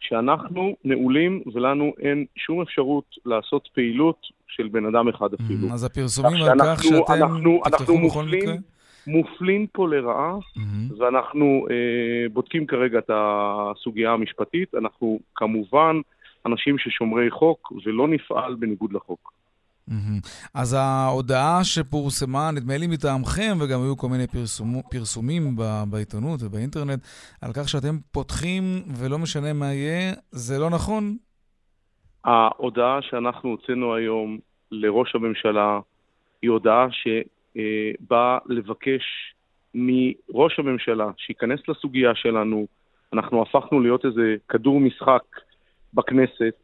[SPEAKER 11] שאנחנו נעולים ולנו אין שום אפשרות לעשות פעילות של בן אדם אחד אפילו.
[SPEAKER 1] אז הפרסומים על כך שאתם תפתחו בכל מקרה?
[SPEAKER 11] מופלים פה לרעה, mm-hmm. ואנחנו אה, בודקים כרגע את הסוגיה המשפטית. אנחנו כמובן אנשים ששומרי חוק, ולא נפעל בניגוד לחוק.
[SPEAKER 1] Mm-hmm. אז ההודעה שפורסמה, נדמה לי מטעמכם, וגם היו כל מיני פרסום, פרסומים ב, בעיתונות ובאינטרנט, על כך שאתם פותחים ולא משנה מה יהיה, זה לא נכון?
[SPEAKER 11] ההודעה שאנחנו הוצאנו היום לראש הממשלה היא הודעה ש... אה, בא לבקש מראש הממשלה שייכנס לסוגיה שלנו. אנחנו הפכנו להיות איזה כדור משחק בכנסת,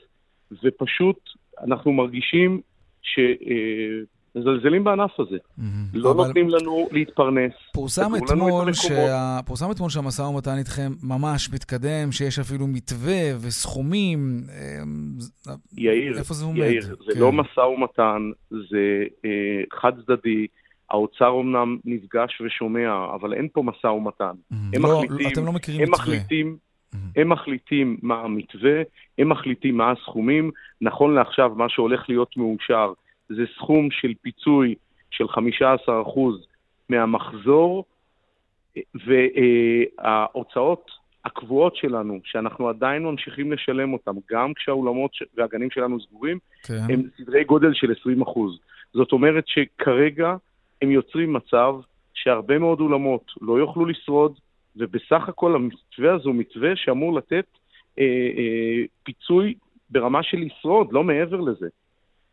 [SPEAKER 11] ופשוט אנחנו מרגישים שמזלזלים בענף הזה. Mm-hmm. לא אבל... נותנים לנו להתפרנס.
[SPEAKER 1] פורסם אתמול, שה... פורסם אתמול שהמשא ומתן איתכם ממש מתקדם, שיש אפילו מתווה וסכומים.
[SPEAKER 11] אה, יאיר, איפה זה עומד? יאיר, זה כן. לא משא ומתן, זה אה, חד צדדי. האוצר אומנם נפגש ושומע, אבל אין פה משא ומתן. Mm-hmm.
[SPEAKER 1] הם לא, מחליטים, אתם לא מכירים
[SPEAKER 11] הם מתווה. מחליטים, mm-hmm. הם מחליטים מה המתווה, הם מחליטים מה הסכומים. נכון לעכשיו, מה שהולך להיות מאושר זה סכום של פיצוי של 15% מהמחזור, וההוצאות הקבועות שלנו, שאנחנו עדיין ממשיכים לשלם אותם, גם כשהאולמות והגנים שלנו סגורים, כן. הם סדרי גודל של 20%. זאת אומרת שכרגע הם יוצרים מצב שהרבה מאוד אולמות לא יוכלו לשרוד, ובסך הכל המתווה הזה הוא מתווה שאמור לתת אה, אה, פיצוי ברמה של לשרוד, לא מעבר לזה.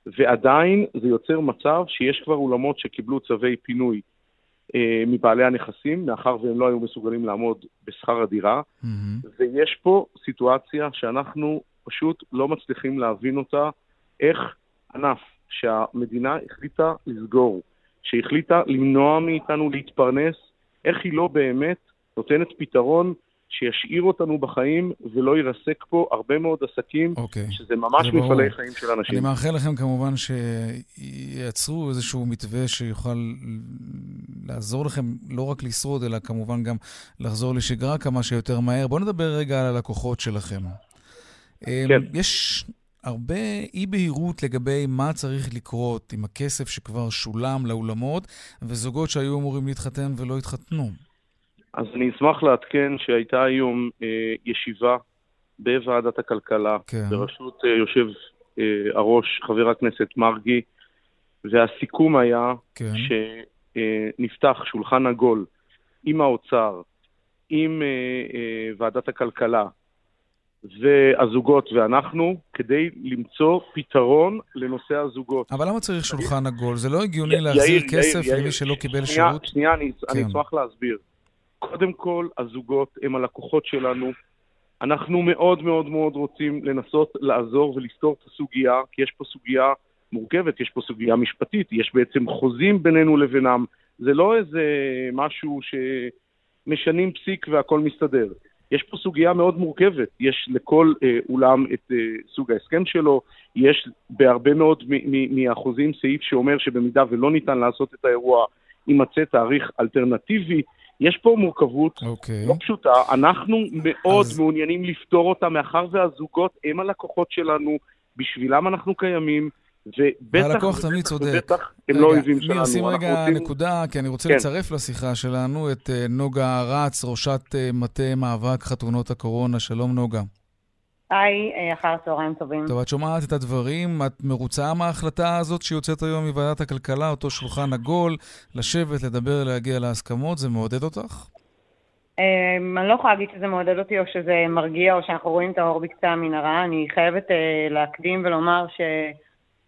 [SPEAKER 11] ועדיין זה יוצר מצב שיש כבר אולמות שקיבלו צווי פינוי אה, מבעלי הנכסים, מאחר והם לא היו מסוגלים לעמוד בשכר הדירה, mm-hmm. ויש פה סיטואציה שאנחנו פשוט לא מצליחים להבין אותה, איך ענף שהמדינה החליטה לסגור, שהחליטה למנוע מאיתנו להתפרנס, איך היא לא באמת נותנת פתרון שישאיר אותנו בחיים ולא ירסק פה הרבה מאוד עסקים, okay. אוקיי. שזה ממש מפעלי חיים של אנשים.
[SPEAKER 1] אני מאחל לכם כמובן שייצרו איזשהו מתווה שיוכל לעזור לכם לא רק לשרוד, אלא כמובן גם לחזור לשגרה כמה שיותר מהר. בואו נדבר רגע על הלקוחות שלכם. כן. אמ, יש הרבה אי-בהירות לגבי מה צריך לקרות עם הכסף שכבר שולם לאולמות, וזוגות שהיו אמורים להתחתן ולא התחתנו.
[SPEAKER 11] אז אני אשמח לעדכן שהייתה היום אה, ישיבה בוועדת הכלכלה, כן. בראשות אה, יושב אה, הראש, חבר הכנסת מרגי, והסיכום היה כן. שנפתח שולחן עגול עם האוצר, עם אה, אה, ועדת הכלכלה, והזוגות ואנחנו, כדי למצוא פתרון לנושא הזוגות.
[SPEAKER 1] אבל למה צריך שולחן עגול? זה לא הגיוני להחזיר כסף למי שלא קיבל שירות?
[SPEAKER 11] שנייה, אני, כן. אני אשמח להסביר. קודם כל, הזוגות הם הלקוחות שלנו. אנחנו מאוד מאוד מאוד רוצים לנסות לעזור ולסתור את הסוגיה, כי יש פה סוגיה מורכבת, יש פה סוגיה משפטית, יש בעצם חוזים בינינו לבינם. זה לא איזה משהו שמשנים פסיק והכל מסתדר. יש פה סוגיה מאוד מורכבת. יש לכל אה, אולם את אה, סוג ההסכם שלו, יש בהרבה מאוד מהחוזים סעיף שאומר שבמידה ולא ניתן לעשות את האירוע, יימצא תאריך אלטרנטיבי. יש פה מורכבות okay. אוקיי. לא פשוטה, אנחנו מאוד אז... מעוניינים לפתור אותה, מאחר והזוגות הם הלקוחות שלנו, בשבילם אנחנו קיימים.
[SPEAKER 1] ובטח, הלקוח תמיד צודק.
[SPEAKER 11] ובטח הם לא אויבים שלנו.
[SPEAKER 1] ניר, שים רגע רוצים... נקודה, כי אני רוצה כן. לצרף לשיחה שלנו את אה, נוגה רץ, ראשת אה, מטה מאבק חתונות הקורונה. שלום, נוגה.
[SPEAKER 12] היי, אה, אחר צהריים טובים.
[SPEAKER 1] טוב, את שומעת את הדברים, את מרוצה מההחלטה הזאת שיוצאת היום מוועדת הכלכלה, אותו שולחן עגול, לשבת, לדבר, להגיע להסכמות, זה מעודד אותך?
[SPEAKER 12] אמ, אני לא יכולה להגיד שזה מעודד אותי או שזה מרגיע או שאנחנו רואים את האור בקצה המנהרה. אני חייבת להקדים ולומר ש...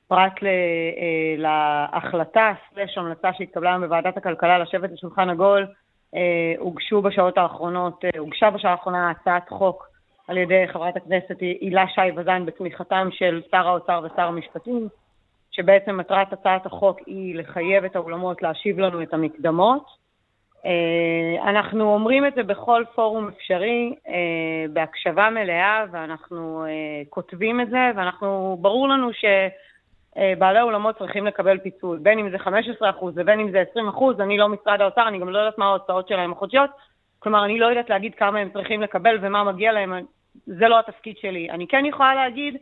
[SPEAKER 12] פרט אה, להחלטה, סלש המלצה שהתקבלה היום בוועדת הכלכלה לשבת לשולחן עגול, אה, הוגשו בשעות האחרונות, אה, הוגשה בשעה האחרונה הצעת חוק על ידי חברת הכנסת הילה שי וזן בתמיכתם של שר האוצר ושר המשפטים, שבעצם מטרת הצעת החוק היא לחייב את האולמות להשיב לנו את המקדמות. אנחנו אומרים את זה בכל פורום אפשרי, בהקשבה מלאה, ואנחנו כותבים את זה, ואנחנו, ברור לנו ש... אה, בעלי אולמות צריכים לקבל פיצוי, בין אם זה 15% ובין אם זה 20%, אני לא משרד האוצר, אני גם לא יודעת מה ההוצאות שלהם החודשיות, כלומר, אני לא יודעת להגיד כמה הם צריכים לקבל ומה מגיע להם, זה לא התפקיד שלי. אני כן יכולה להגיד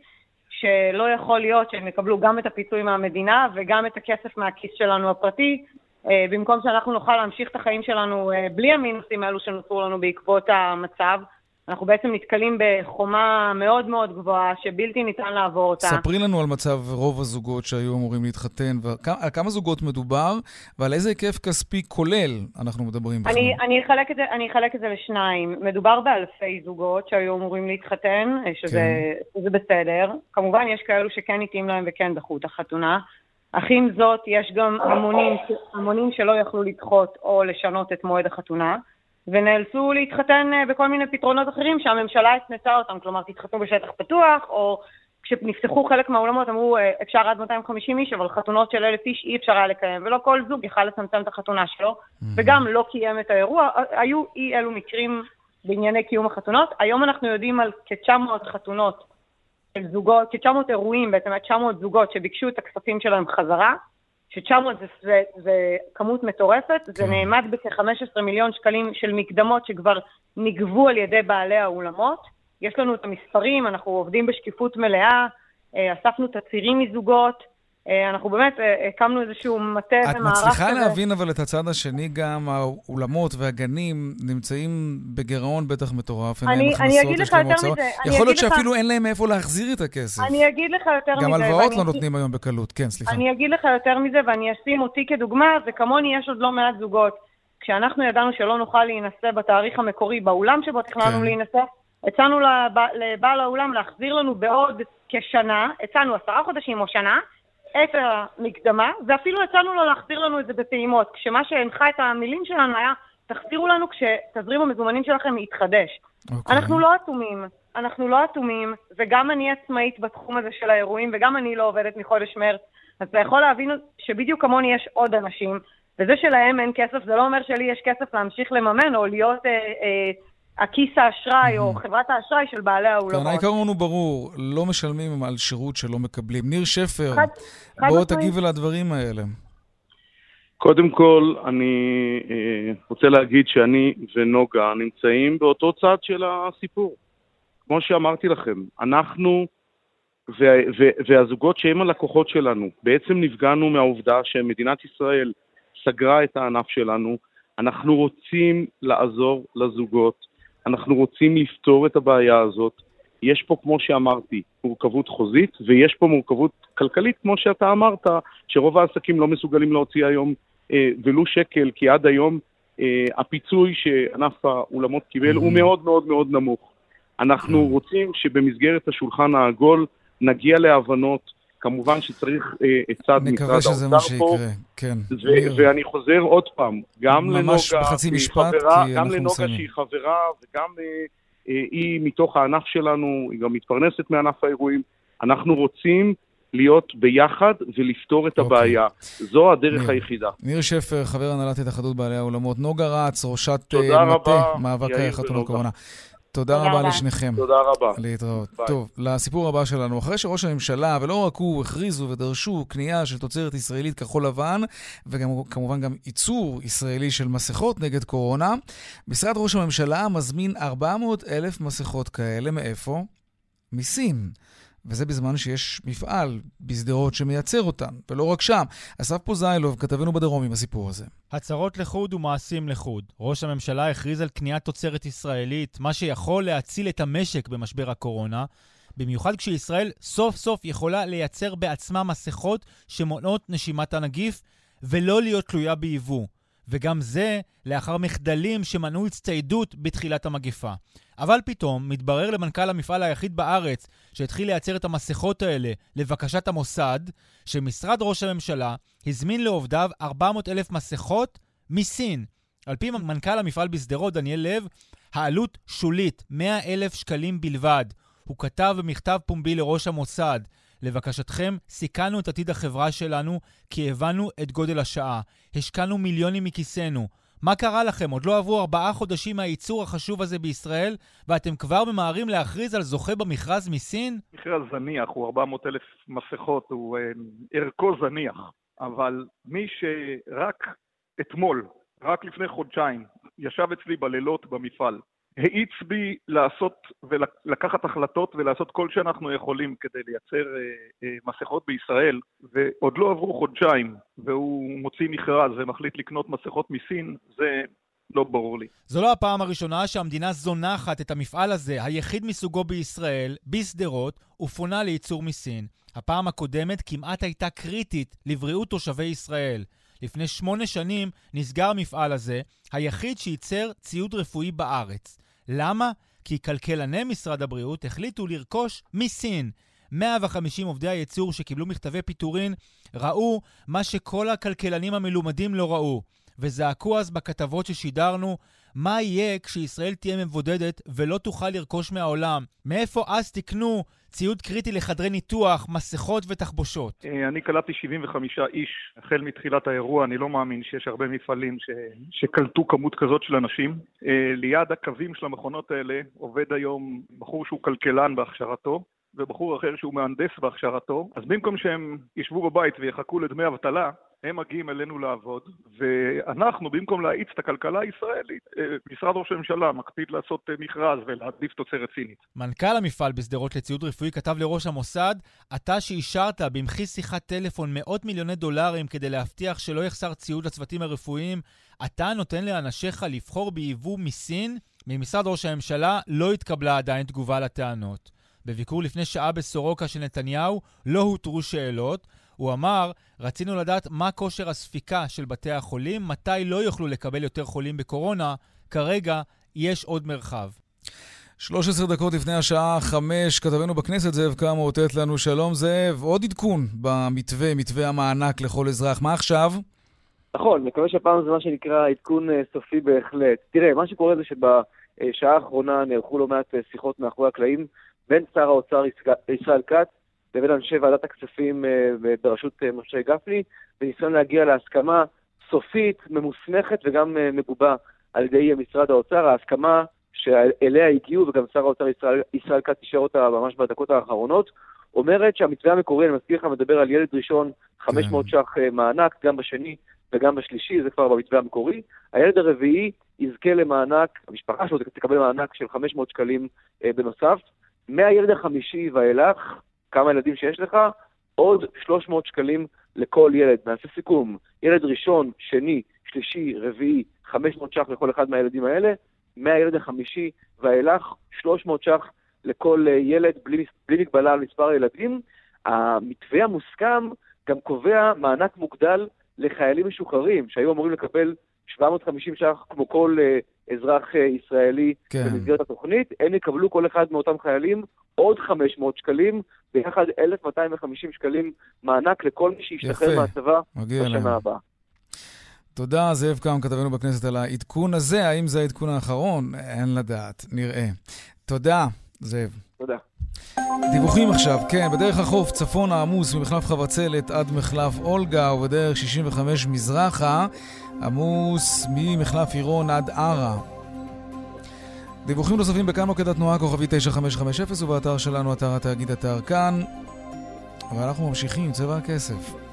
[SPEAKER 12] שלא יכול להיות שהם יקבלו גם את הפיצוי מהמדינה וגם את הכסף מהכיס שלנו הפרטי, אה, במקום שאנחנו נוכל להמשיך את החיים שלנו אה, בלי המינוסים האלו שנוצרו לנו בעקבות המצב. אנחנו בעצם נתקלים בחומה מאוד מאוד גבוהה שבלתי ניתן לעבור אותה.
[SPEAKER 1] ספרי לנו על מצב רוב הזוגות שהיו אמורים להתחתן, ועל כמה זוגות מדובר, ועל איזה היקף כספי כולל אנחנו מדברים בכלל.
[SPEAKER 12] אני, אני, אחלק את זה, אני אחלק את זה לשניים. מדובר באלפי זוגות שהיו אמורים להתחתן, שזה, כן. שזה בסדר. כמובן, יש כאלו שכן התאים להם וכן דחו את החתונה. אך עם זאת, יש גם המונים, המונים שלא יכלו לדחות או לשנות את מועד החתונה. ונאלצו להתחתן אה, בכל מיני פתרונות אחרים שהממשלה התנתה אותם, כלומר תתחתנו בשטח פתוח, או כשנפתחו חלק מהאולמות אמרו אה, אפשר עד 250 איש, אבל חתונות של אלף איש אי אפשר היה לקיים, ולא כל זוג יכל לצמצם את החתונה שלו, mm-hmm. וגם לא קיים את האירוע. היו אי אלו מקרים בענייני קיום החתונות. היום אנחנו יודעים על כ-900 חתונות של זוגות, כ-900 אירועים, בעצם 900 זוגות שביקשו את הכספים שלהם חזרה. ש-900 זה, זה, זה כמות מטורפת, כן. זה נאמד בכ-15 מיליון שקלים של מקדמות שכבר נגבו על ידי בעלי האולמות. יש לנו את המספרים, אנחנו עובדים בשקיפות מלאה, אה, אספנו תצהירים מזוגות, אנחנו באמת אה, הקמנו איזשהו מטה ומערך
[SPEAKER 1] כזה. את מצליחה להבין אבל את הצד השני גם, האולמות והגנים נמצאים בגירעון בטח מטורף, אין להם הכנסות, יש להם הוצאות. יכול להיות שאפילו אין להם מאיפה להחזיר את הכסף.
[SPEAKER 12] אני אגיד לך יותר
[SPEAKER 1] מזה. גם הלוואות לא נותנים היום בקלות, כן, סליחה.
[SPEAKER 12] אני אגיד לך יותר מזה, ואני אשים אותי כדוגמה, וכמוני יש עוד לא מעט זוגות כשאנחנו ידענו שלא נוכל להינשא בתאריך המקורי באולם שבו תכננו כן. להינשא, הצענו לבעל האולם להחזיר לנו בעוד כשנה, הצענו עשרה חודשים או שנה, את המקדמה, ואפילו הצענו לו להחזיר לנו את זה בפעימות, כשמה שהנחה את המילים שלנו היה, תחזירו לנו כשתזרים המזומנים שלכם יתחדש. Okay. אוקיי. אנחנו לא אטומים, אנחנו לא אטומים, וגם אני עצמאית בתחום הזה של האירועים, וגם אני לא עובדת מחודש מרץ, אז אתה יכול להבין שבדיוק כמוני יש עוד אנשים, וזה שלהם אין כסף, זה לא אומר שלי יש כסף להמשיך לממן, או להיות אה, אה, הכיס האשראי או חברת האשראי של בעלי האולמות.
[SPEAKER 1] כן, העיקרון הוא ברור, לא משלמים על שירות שלא מקבלים. ניר שפר, בוא תגיב על הדברים האלה.
[SPEAKER 11] קודם כל, אני אה, רוצה להגיד שאני ונוגה נמצאים באותו צד של הסיפור. כמו שאמרתי לכם, אנחנו והזוגות שהם הלקוחות שלנו, בעצם נפגענו מהעובדה שמדינת ישראל סגרה את הענף שלנו. אנחנו רוצים לעזור לזוגות אנחנו רוצים לפתור את הבעיה הזאת. יש פה, כמו שאמרתי, מורכבות חוזית, ויש פה מורכבות כלכלית, כמו שאתה אמרת, שרוב העסקים לא מסוגלים להוציא היום אה, ולו שקל, כי עד היום אה, הפיצוי שענף האולמות קיבל mm-hmm. הוא מאוד מאוד מאוד נמוך. אנחנו mm-hmm. רוצים שבמסגרת השולחן העגול נגיע להבנות, כמובן שצריך אה, את צד משרד האוצר פה. כן. ו- ואני חוזר עוד פעם, גם לנוגה, שהיא חברה, גם לנוגה שהיא חברה, וגם אה, אה, היא מתוך הענף שלנו, היא גם מתפרנסת מענף האירועים. אנחנו רוצים להיות ביחד ולפתור את אוקיי. הבעיה. זו הדרך ניר. היחידה.
[SPEAKER 1] ניר שפר, חבר הנהלת התאחדות בעלי האולמות. נוגה רץ, ראשת אה, מטה מאבק חתונות קורונה. תודה רבה לשניכם.
[SPEAKER 11] תודה רבה.
[SPEAKER 1] להתראות. ביי. טוב, לסיפור הבא שלנו. אחרי שראש הממשלה, ולא רק הוא, הכריזו ודרשו קנייה של תוצרת ישראלית כחול לבן, וכמובן גם ייצור ישראלי של מסכות נגד קורונה, משרד ראש הממשלה מזמין 400 אלף מסכות כאלה. מאיפה? מסין. וזה בזמן שיש מפעל בשדרות שמייצר אותן, ולא רק שם. אסף פוזיילוב, כתבנו בדרום עם הסיפור הזה.
[SPEAKER 13] הצהרות לחוד ומעשים לחוד. ראש הממשלה הכריז על קניית תוצרת ישראלית, מה שיכול להציל את המשק במשבר הקורונה, במיוחד כשישראל סוף סוף יכולה לייצר בעצמה מסכות שמונעות נשימת הנגיף, ולא להיות תלויה ביבוא. וגם זה לאחר מחדלים שמנעו הצטיידות בתחילת המגפה. אבל פתאום מתברר למנכ"ל המפעל היחיד בארץ שהתחיל לייצר את המסכות האלה לבקשת המוסד, שמשרד ראש הממשלה הזמין לעובדיו 400 אלף מסכות מסין. על פי מנכ"ל המפעל בשדרות, דניאל לב, העלות שולית, 100 אלף שקלים בלבד. הוא כתב במכתב פומבי לראש המוסד, לבקשתכם, סיכנו את עתיד החברה שלנו כי הבנו את גודל השעה. השקענו מיליונים מכיסנו. מה קרה לכם? עוד לא עברו ארבעה חודשים מהייצור החשוב הזה בישראל, ואתם כבר ממהרים להכריז על זוכה במכרז מסין?
[SPEAKER 14] מכרז זניח, הוא 400 אלף מסכות, הוא אה, ערכו זניח. אבל מי שרק אתמול, רק לפני חודשיים, ישב אצלי בלילות במפעל, האיץ בי לעשות ולקחת החלטות ולעשות כל שאנחנו יכולים כדי לייצר אה, אה, מסכות בישראל, ועוד לא עברו חודשיים, והוא מוציא מכרז ומחליט לקנות מסכות מסין, זה לא ברור לי.
[SPEAKER 13] זו לא הפעם הראשונה שהמדינה זונחת את המפעל הזה, היחיד מסוגו בישראל, בשדרות, ופונה לייצור מסין. הפעם הקודמת כמעט הייתה קריטית לבריאות תושבי ישראל. לפני שמונה שנים נסגר המפעל הזה, היחיד שייצר ציוד רפואי בארץ. למה? כי כלכלני משרד הבריאות החליטו לרכוש מסין. 150 עובדי הייצור שקיבלו מכתבי פיטורין ראו מה שכל הכלכלנים המלומדים לא ראו, וזעקו אז בכתבות ששידרנו מה יהיה כשישראל תהיה מבודדת ולא תוכל לרכוש מהעולם? מאיפה אז תקנו ציוד קריטי לחדרי ניתוח, מסכות ותחבושות?
[SPEAKER 14] אה, אני קלטתי 75 איש החל מתחילת האירוע, אני לא מאמין שיש הרבה מפעלים ש... שקלטו כמות כזאת של אנשים. אה, ליד הקווים של המכונות האלה עובד היום בחור שהוא כלכלן בהכשרתו. ובחור אחר שהוא מהנדס בהכשרתו, אז במקום שהם ישבו בבית ויחכו לדמי אבטלה, הם מגיעים אלינו לעבוד, ואנחנו, במקום להאיץ את הכלכלה הישראלית, אה, משרד ראש הממשלה מקפיד לעשות אה, מכרז ולהעדיף תוצרת סינית.
[SPEAKER 13] מנכ"ל המפעל בשדרות לציוד רפואי כתב לראש המוסד, אתה שאישרת במחי שיחת טלפון מאות מיליוני דולרים כדי להבטיח שלא יחסר ציוד לצוותים הרפואיים, אתה נותן לאנשיך לבחור ביבוא מסין? ממשרד ראש הממשלה לא התקבלה עדיין תגובה לטענות. בביקור לפני שעה בסורוקה של נתניהו לא הותרו שאלות, הוא אמר, רצינו לדעת מה כושר הספיקה של בתי החולים, מתי לא יוכלו לקבל יותר חולים בקורונה, כרגע יש עוד מרחב.
[SPEAKER 1] 13 דקות לפני השעה 5, כתבנו בכנסת זאב קם מאותת לנו שלום זאב, עוד עדכון במתווה, מתווה המענק לכל אזרח. מה עכשיו?
[SPEAKER 15] נכון, מקווה שהפעם זה מה שנקרא עדכון אה, סופי בהחלט. תראה, מה שקורה זה שבשעה האחרונה נערכו לא מעט אה, שיחות מאחורי הקלעים בין שר האוצר ישראל כץ לבין אנשי ועדת הכספים אה, בראשות משה גפני, בניסיון להגיע להסכמה סופית, ממוסמכת וגם מגובה על ידי משרד האוצר. ההסכמה שאליה הגיעו, וגם שר האוצר ישראל, ישראל כץ אישר אותה ממש בדקות האחרונות, אומרת שהמתווה המקורי, אני מזכיר לך, מדבר על ילד ראשון 500 כן. ש"ח מענק, גם בשני וגם בשלישי, זה כבר במתווה המקורי. הילד הרביעי יזכה למענק, המשפחה שלו תקבל מענק של 500 שקלים אה, בנוסף. מהילד החמישי ואילך, כמה ילדים שיש לך, עוד 300 שקלים לכל ילד. נעשה סיכום, ילד ראשון, שני, שלישי, רביעי, 500 ש"ח לכל אחד מהילדים האלה, מהילד החמישי ואילך, 300 ש"ח לכל אה, ילד בלי, בלי מגבלה על מספר הילדים. המתווה המוסכם גם קובע מענק מוגדל לחיילים משוחררים, שהיו אמורים לקבל 750 ש"ח כמו כל uh, אזרח uh, ישראלי כן. במסגרת התוכנית, הם יקבלו כל אחד מאותם חיילים עוד 500 שקלים, ביחד 1,250 שקלים מענק לכל מי שישתחרר מהצבא בשנה הבאה.
[SPEAKER 1] תודה, זאב קם, כתבנו בכנסת על העדכון הזה. האם זה העדכון האחרון? אין לדעת, נראה. תודה, זאב.
[SPEAKER 15] תודה.
[SPEAKER 1] דיווחים עכשיו, כן, בדרך החוף צפון העמוס ממחלף חבצלת עד מחלף אולגה ובדרך 65 מזרחה עמוס ממחלף עירון עד ערה. דיווחים נוספים בכאן מוקד התנועה כוכבי 9550 ובאתר שלנו, אתר התאגיד אתר כאן. ואנחנו ממשיכים, צבע הכסף.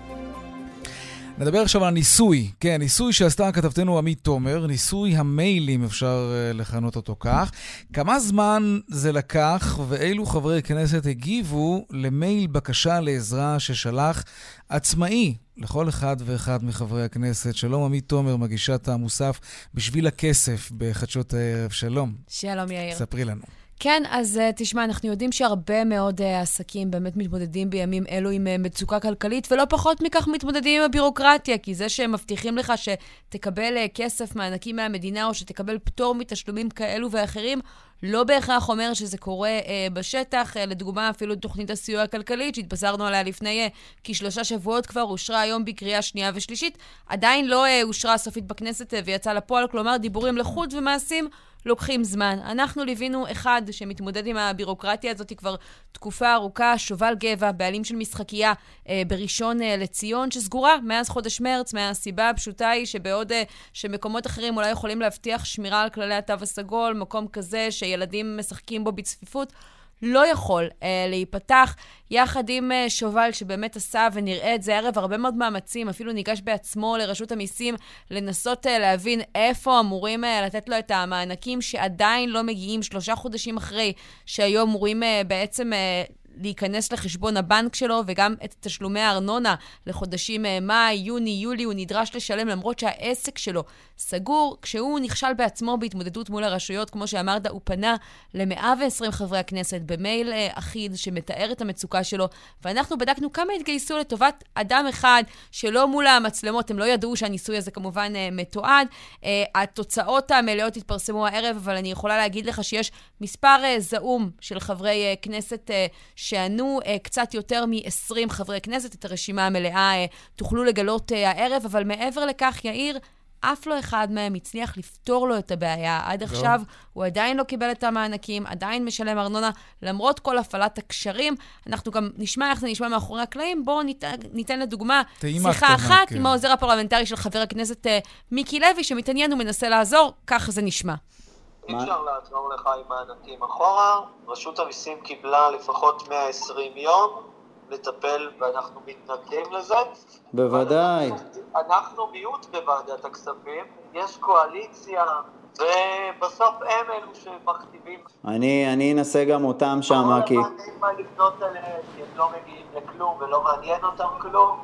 [SPEAKER 1] נדבר עכשיו על הניסוי, כן, ניסוי שעשתה כתבתנו עמית תומר, ניסוי המיילים, אפשר uh, לכנות אותו כך. כמה זמן זה לקח ואילו חברי כנסת הגיבו למייל בקשה לעזרה ששלח עצמאי לכל אחד ואחד מחברי הכנסת. שלום עמית תומר, מגישת המוסף בשביל הכסף בחדשות הערב. שלום.
[SPEAKER 16] שלום יאיר.
[SPEAKER 1] ספרי לנו.
[SPEAKER 16] כן, אז uh, תשמע, אנחנו יודעים שהרבה מאוד uh, עסקים באמת מתמודדים בימים אלו עם uh, מצוקה כלכלית, ולא פחות מכך מתמודדים עם הבירוקרטיה, כי זה שהם מבטיחים לך שתקבל כסף, מענקים מהמדינה, או שתקבל פטור מתשלומים כאלו ואחרים, לא בהכרח אומר שזה קורה אה, בשטח. אה, לדוגמה, אפילו תוכנית הסיוע הכלכלית, שהתבשרנו עליה לפני אה, כשלושה שבועות כבר, אושרה היום בקריאה שנייה ושלישית. עדיין לא אה, אושרה סופית בכנסת אה, ויצאה לפועל, כלומר, דיבורים לחוד ומעשים לוקחים זמן. אנחנו ליווינו אחד שמתמודד עם הבירוקרטיה הזאת כבר תקופה ארוכה, שובל גבע, בעלים של משחקייה אה, בראשון אה, לציון, שסגורה מאז חודש מרץ, מהסיבה הפשוטה היא שבעוד אה, שמקומות אחרים אולי יכולים להבטיח שמירה על כללי התו הסגול, מקום כזה שילדים משחקים בו בצפיפות, לא יכול אה, להיפתח, יחד עם אה, שובל שבאמת עשה, ונראה את זה ערב הרבה מאוד מאמצים, אפילו ניגש בעצמו לרשות המיסים לנסות אה, להבין איפה אמורים אה, לתת לו את המענקים שעדיין לא מגיעים שלושה חודשים אחרי, שהיו אמורים אה, בעצם... אה, להיכנס לחשבון הבנק שלו, וגם את תשלומי הארנונה לחודשים אה, מאי, יוני, יולי, הוא נדרש לשלם למרות שהעסק שלו סגור. כשהוא נכשל בעצמו בהתמודדות מול הרשויות, כמו שאמרת, הוא פנה ל-120 חברי הכנסת במייל אה, אחיד שמתאר את המצוקה שלו, ואנחנו בדקנו כמה התגייסו לטובת אדם אחד שלא מול המצלמות, הם לא ידעו שהניסוי הזה כמובן אה, מתועד. התוצאות המלאות התפרסמו הערב, אבל אני יכולה להגיד לך שיש מספר זעום של חברי כנסת שענו uh, קצת יותר מ-20 חברי כנסת. את הרשימה המלאה uh, תוכלו לגלות uh, הערב, אבל מעבר לכך, יאיר, אף לא אחד מהם הצליח לפתור לו את הבעיה. עד לא. עכשיו הוא עדיין לא קיבל את המענקים, עדיין משלם ארנונה, למרות כל הפעלת הקשרים. אנחנו גם נשמע איך זה נשמע מאחורי הקלעים. בואו ניתן, ניתן לדוגמה שיחה אחת כן. עם העוזר הפרלמנטרי של חבר הכנסת uh, מיקי לוי, שמתעניין ומנסה לעזור, ככה זה נשמע.
[SPEAKER 17] אי אפשר לעזור לך עם מענקים אחורה. רשות המיסים קיבלה לפחות 120 יום לטפל, ואנחנו מתנגדים לזה.
[SPEAKER 18] בוודאי.
[SPEAKER 17] אנחנו מיעוט בוועדת הכספים, יש קואליציה, ובסוף הם אלו שמכתיבים.
[SPEAKER 18] אני, אני אנסה גם אותם שם, כי...
[SPEAKER 17] לא מעניין מה לפנות עליהם, כי הם לא מגיעים לכלום ולא מעניין אותם כלום,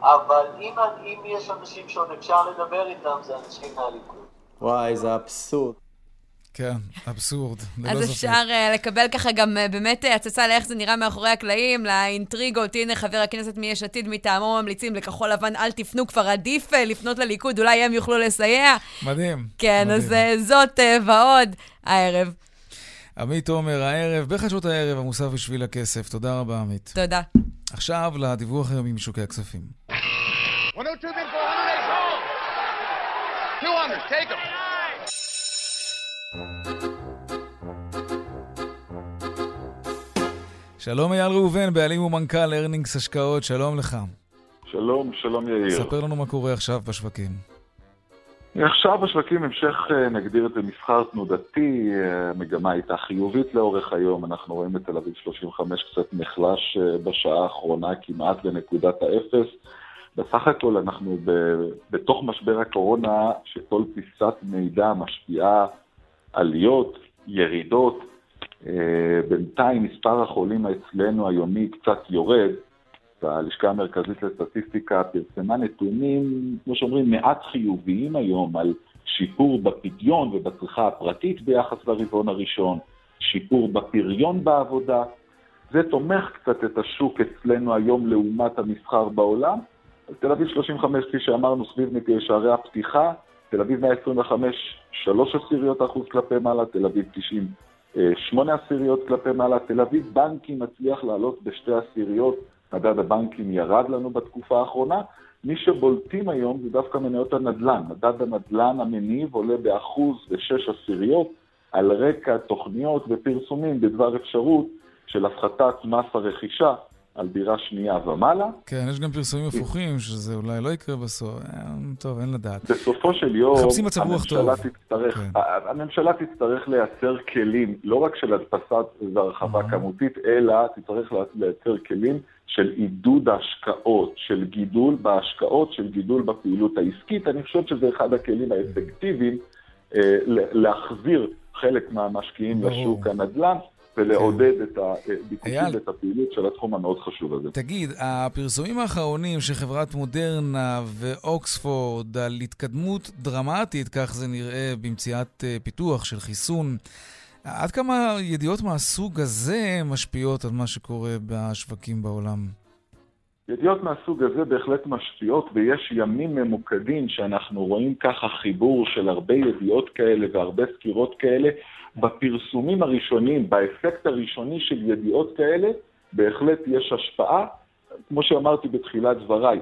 [SPEAKER 17] אבל אם, אם יש אנשים שעוד אפשר לדבר איתם, זה אנשים מהליכוד.
[SPEAKER 18] וואי, זה אבסורד.
[SPEAKER 1] כן, אבסורד.
[SPEAKER 16] אז אפשר uh, לקבל ככה גם uh, באמת הצצה לאיך זה נראה מאחורי הקלעים, לאינטריגות. הנה, חבר הכנסת מיש עתיד מטעמו ממליצים לכחול לבן, אל תפנו, כבר עדיף uh, לפנות לליכוד, אולי הם יוכלו לסייע.
[SPEAKER 1] מדהים.
[SPEAKER 16] כן,
[SPEAKER 1] מדהים.
[SPEAKER 16] אז זאת ועוד הערב.
[SPEAKER 1] עמית עומר, הערב, בחדשות הערב, המוסף בשביל הכסף. תודה רבה, עמית.
[SPEAKER 16] תודה.
[SPEAKER 1] עכשיו לדיווח היומי משוקי הכספים. 102, 200, take them. שלום אייל ראובן, בעלים ומנכ"ל ארנינגס השקעות, שלום לך.
[SPEAKER 19] שלום, שלום יאיר.
[SPEAKER 1] ספר לנו מה קורה עכשיו בשווקים.
[SPEAKER 19] עכשיו בשווקים המשך, נגדיר את זה מסחר תנודתי, המגמה הייתה חיובית לאורך היום, אנחנו רואים את תל אביב 35 קצת נחלש בשעה האחרונה כמעט לנקודת האפס. בסך הכל אנחנו ב, בתוך משבר הקורונה, שכל פיסת מידע משפיעה עליות, ירידות. בינתיים מספר החולים אצלנו היומי קצת יורד, והלשכה המרכזית לסטטיסטיקה פרסמה נתונים, כמו שאומרים, מעט חיוביים היום על שיפור בפדיון ובצריכה הפרטית ביחס לרבעון הראשון, שיפור בפריון בעבודה. זה תומך קצת את השוק אצלנו היום לעומת המסחר בעולם. תל אביב 35, כפי שאמרנו, סביב שערי הפתיחה, תל אביב 125, 3 עשיריות אחוז כלפי מעלה, תל אביב 90, 8 עשיריות כלפי מעלה, תל אביב בנקים מצליח לעלות בשתי עשיריות, מדד הבנקים ירד לנו בתקופה האחרונה. מי שבולטים היום זה דווקא מניות הנדל"ן. מדד הנדל"ן המניב עולה באחוז ושש עשיריות על רקע תוכניות ופרסומים בדבר אפשרות של הפחתת מס הרכישה על דירה שנייה ומעלה.
[SPEAKER 1] כן, יש גם פרסומים הפוכים, שזה אולי לא יקרה בסוף. טוב, אין לדעת.
[SPEAKER 19] בסופו של יום,
[SPEAKER 1] טוב.
[SPEAKER 19] תצטרך, כן. הממשלה תצטרך לייצר כלים, לא רק של הדפסת והרחבה mm-hmm. כמותית, אלא תצטרך לייצר כלים של עידוד ההשקעות, של גידול בהשקעות, של גידול בפעילות העסקית. אני חושב שזה אחד הכלים האפקטיביים אה, להחזיר חלק מהמשקיעים ברור. לשוק הנדל"ן. ולעודד כן. את הביקושים ואת הפעילות של התחום המאוד חשוב הזה.
[SPEAKER 1] תגיד, הפרסומים האחרונים של חברת מודרנה ואוקספורד על התקדמות דרמטית, כך זה נראה, במציאת פיתוח של חיסון, עד כמה ידיעות מהסוג הזה משפיעות על מה שקורה בשווקים בעולם?
[SPEAKER 19] ידיעות מהסוג הזה בהחלט משפיעות, ויש ימים ממוקדים שאנחנו רואים ככה חיבור של הרבה ידיעות כאלה והרבה סקירות כאלה. בפרסומים הראשונים, באפקט הראשוני של ידיעות כאלה, בהחלט יש השפעה. כמו שאמרתי בתחילת דבריי,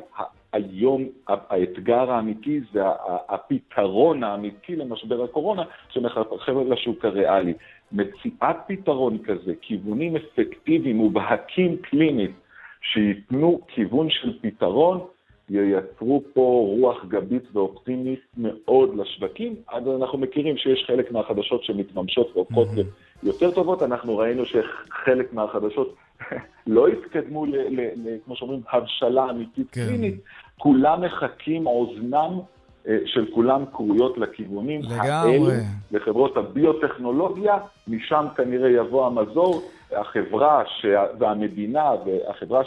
[SPEAKER 19] היום האתגר האמיתי זה הפתרון האמיתי למשבר הקורונה שמחלחל לשוק הריאלי. מציאת פתרון כזה, כיוונים אפקטיביים מובהקים קלינית שייתנו כיוון של פתרון, ייצרו פה רוח גבית ואופטימית מאוד לשווקים. אז אנחנו מכירים שיש חלק מהחדשות שמתממשות והופכות. יותר טובות, אנחנו ראינו שחלק מהחדשות לא התקדמו, ל, ל, ל, כמו שאומרים, הבשלה אמיתית כן. קלינית. כולם מחכים, אוזנם אה, של כולם קרויות לכיוונים
[SPEAKER 1] לגמרי.
[SPEAKER 19] האלו, לחברות הביוטכנולוגיה, משם כנראה יבוא המזור. החברה שה, והמדינה והחברה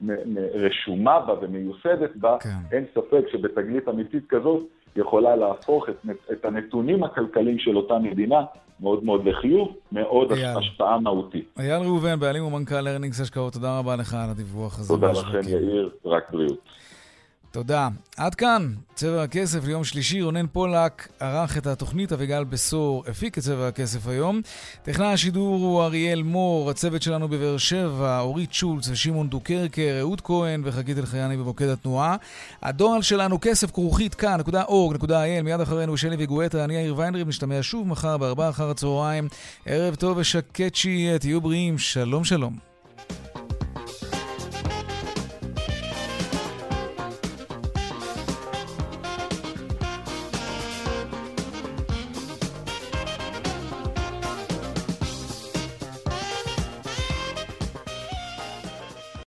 [SPEAKER 19] שרשומה בה ומיוסדת בה, כן. אין ספק שבתגלית אמיתית כזאת יכולה להפוך את, את הנתונים הכלכליים של אותה מדינה מאוד מאוד לחיוב, מאוד אייל. השפעה מהותית.
[SPEAKER 1] אייל ראובן, בעלים ומנכ"ל ארנינגס השקעות, תודה רבה לך על הדיווח הזה.
[SPEAKER 19] תודה לכם, יאיר, רק בריאות.
[SPEAKER 1] תודה. עד כאן, צבע הכסף ליום שלישי. רונן פולק ערך את התוכנית, אביגל בשור הפיק את צבע הכסף היום. טכנאי השידור הוא אריאל מור, הצוות שלנו בבאר שבע, אורית שולץ ושמעון דוקרקר, אהוד כהן וחגית אלחייני במוקד התנועה. הדואל שלנו כסף כרוכית כאן.org.il, מיד אחרינו שלי וגואטה, אני יאיר ויינריב, נשתמע שוב מחר בארבעה אחר הצהריים. ערב טוב ושקט שיהיה, תהיו בריאים, שלום שלום.